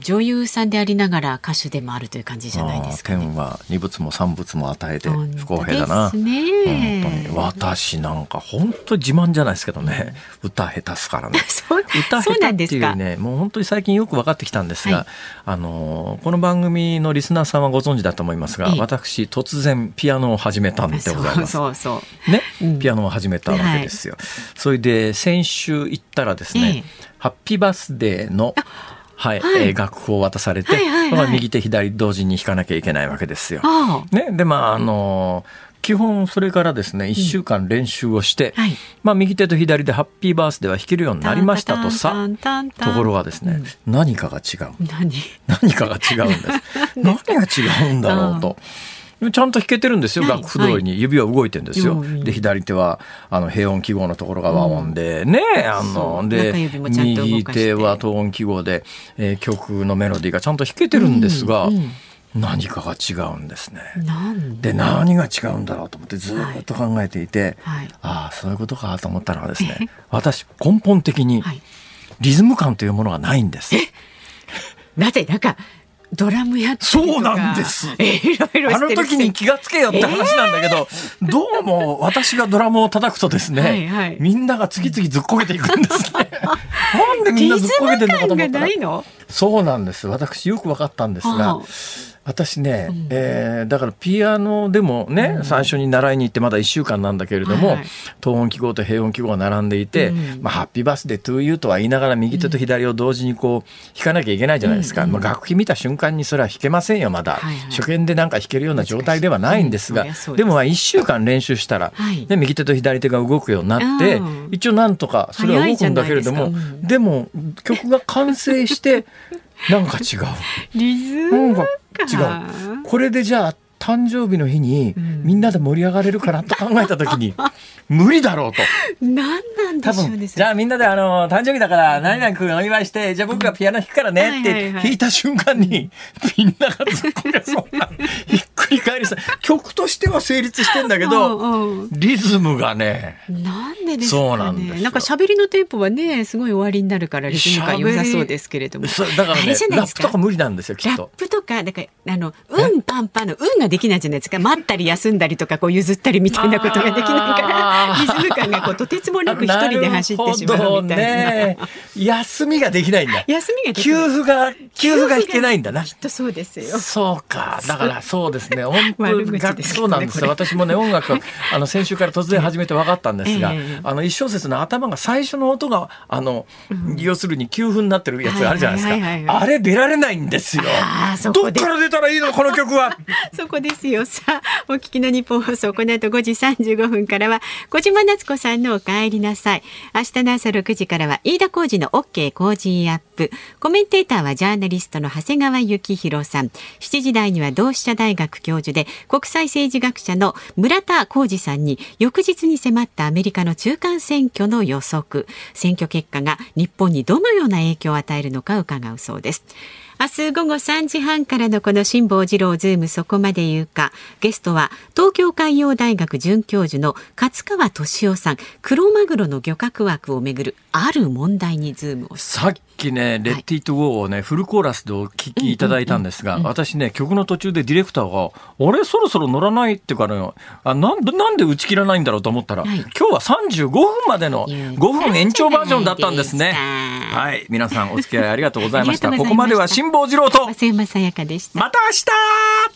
女優さんでありながら歌手でもあるという感じじゃないですか、ね、天は二物も三物も与えて不公平だな。ね、本当に私なんか本当自慢じゃないですけどね。歌下手すからね。歌下手っていうね、もう本当に最近よく分かってきたんですが、はい、あのこの番組のリスナーさんはご存知だと思いますが、私突然ピアノを始めたんでございます。そうそうね、うん、ピアノを始めたわけですよ。はい、それで先週行ったらですね、ハッピーバースデーのはい、はい、えー、楽譜を渡されて、はいはいはい、右手左同時に弾かなきゃいけないわけですよ。ね、でまああの基本それからですね1週間練習をして、うんはい、まあ、右手と左で「ハッピーバースデー」は弾けるようになりましたとさところがですね、うん、何かが違う。何？何かが違うんです。何が違うんだろうと。ちゃんと弾けてるんですよ、はい。楽譜通りに。指は動いてるんですよ。はいで左手はあの平音記号のところが和音で、ねあので右手は等音記号で、えー曲のメロディーがちゃんと弾けてるんですが、うんうん。何かが違うんですね。なんで？で何が違うんだろうと思ってずっと考えていて、はい。ああそういうことかと思ったのはですね私根本的にはい。リズム感というものがないんです。だってなんかドラムやったりとか。そうなんです。えいろいろあの時に気がつけよって話なんだけど、どうも私がドラムを叩くとですね、はいはい。みんなが次々ずっこけていくんですね。なんでみんなずっこけてんのかと思ったら。ないの？そうなんです。私よく分かったんですが、はあ私ね、えーだからピアノでもね、最初に習いに行ってまだ1週間なんだけれども、はいはい。等音記号と平音記号が並んでいて、うん。まあ、ハッピーバースデートゥーユーとは言いながら右手と左を同時にこう弾かなきゃいけないじゃないですか、まあ、楽器見た瞬間にそれは弾けませんよまだ、はいはい。初見でなんか弾けるような状態ではないんですが、でもまあ1週間練習したら、はい。で右手と左手が動くようになって、うん。一応なんとかそれは動くんだけれどもでも曲が完成してなんか違う。リズム。か違う。これでじゃあ誕生日の日にん。みんなで盛り上がれるかなと考えた時に 無理だろうと。何なんで多しょうね分じゃあみんなであの誕生日だから何々君お祝いしてじゃあ僕がピアノ弾くからねって弾いた瞬間にみんながずっこけそうな ひっくり返りさ曲としては成立してんだけどうんうん。リズムがね。なんでですかね。そうなんですよ。なんか喋りのテンポはねすごい終わりになるからリズム感良さそうですけれども。そうだからあねれじゃないですか。ラップとか無理なんですよきラッっと。プとかだからあの運パンパンの運ができないじゃないですか。待ったり休んだりとかこう譲ったりみたいなことができないからリズム感がこうとてつもなく一人で走ってしまうみたいな。なね。休みができないんだ。休みが給付が給付が引けないんだな。きっとそうですよ。そうか。だからそうですね。本 悪当口ですけどねそうなんですよ。私もね音楽 あの先週から突然始めて分かったんですが、ええあの一小節の頭が最初の音があの、要するに9分になってるやつがあるじゃないですか。はいはいはいはいあれ出られないんですよどっから出たらいいのこの曲は。そこですよ。さあ、お聞きの日本放送、この後5時35分からは、小島夏子さんのお帰りなさい。明日の朝6時からは、飯田浩司の OK Cozy up。コメンテーターはジャーナリストの長谷川幸洋さん。7時台には同志社大学教授で、国際政治学者の村田晃嗣さんに、翌日に迫ったアメリカの中間選挙の予測。選挙結果が日本にどのような影響を与えるのか伺うそうです。明日午後3時半からのこの辛坊治郎ズームそこまで言うかゲストは東京海洋大学准教授の勝川俊夫さんクロマグロの漁獲枠をめぐるある問題にズームをさっきね、 Let It Go をね、フルコーラスでお聞きいただいたんですが、私ね、曲の途中でディレクターが、あれ、そろそろ乗らないってかね、あなんなんで打ち切らないんだろうと思ったら、はい。今日は35分までの5分延長バージョンだったんですね。いですかはい。皆さんお付き合いありがとうございました。ありがとここまでは辛坊治郎と、増山さやかでした。また明日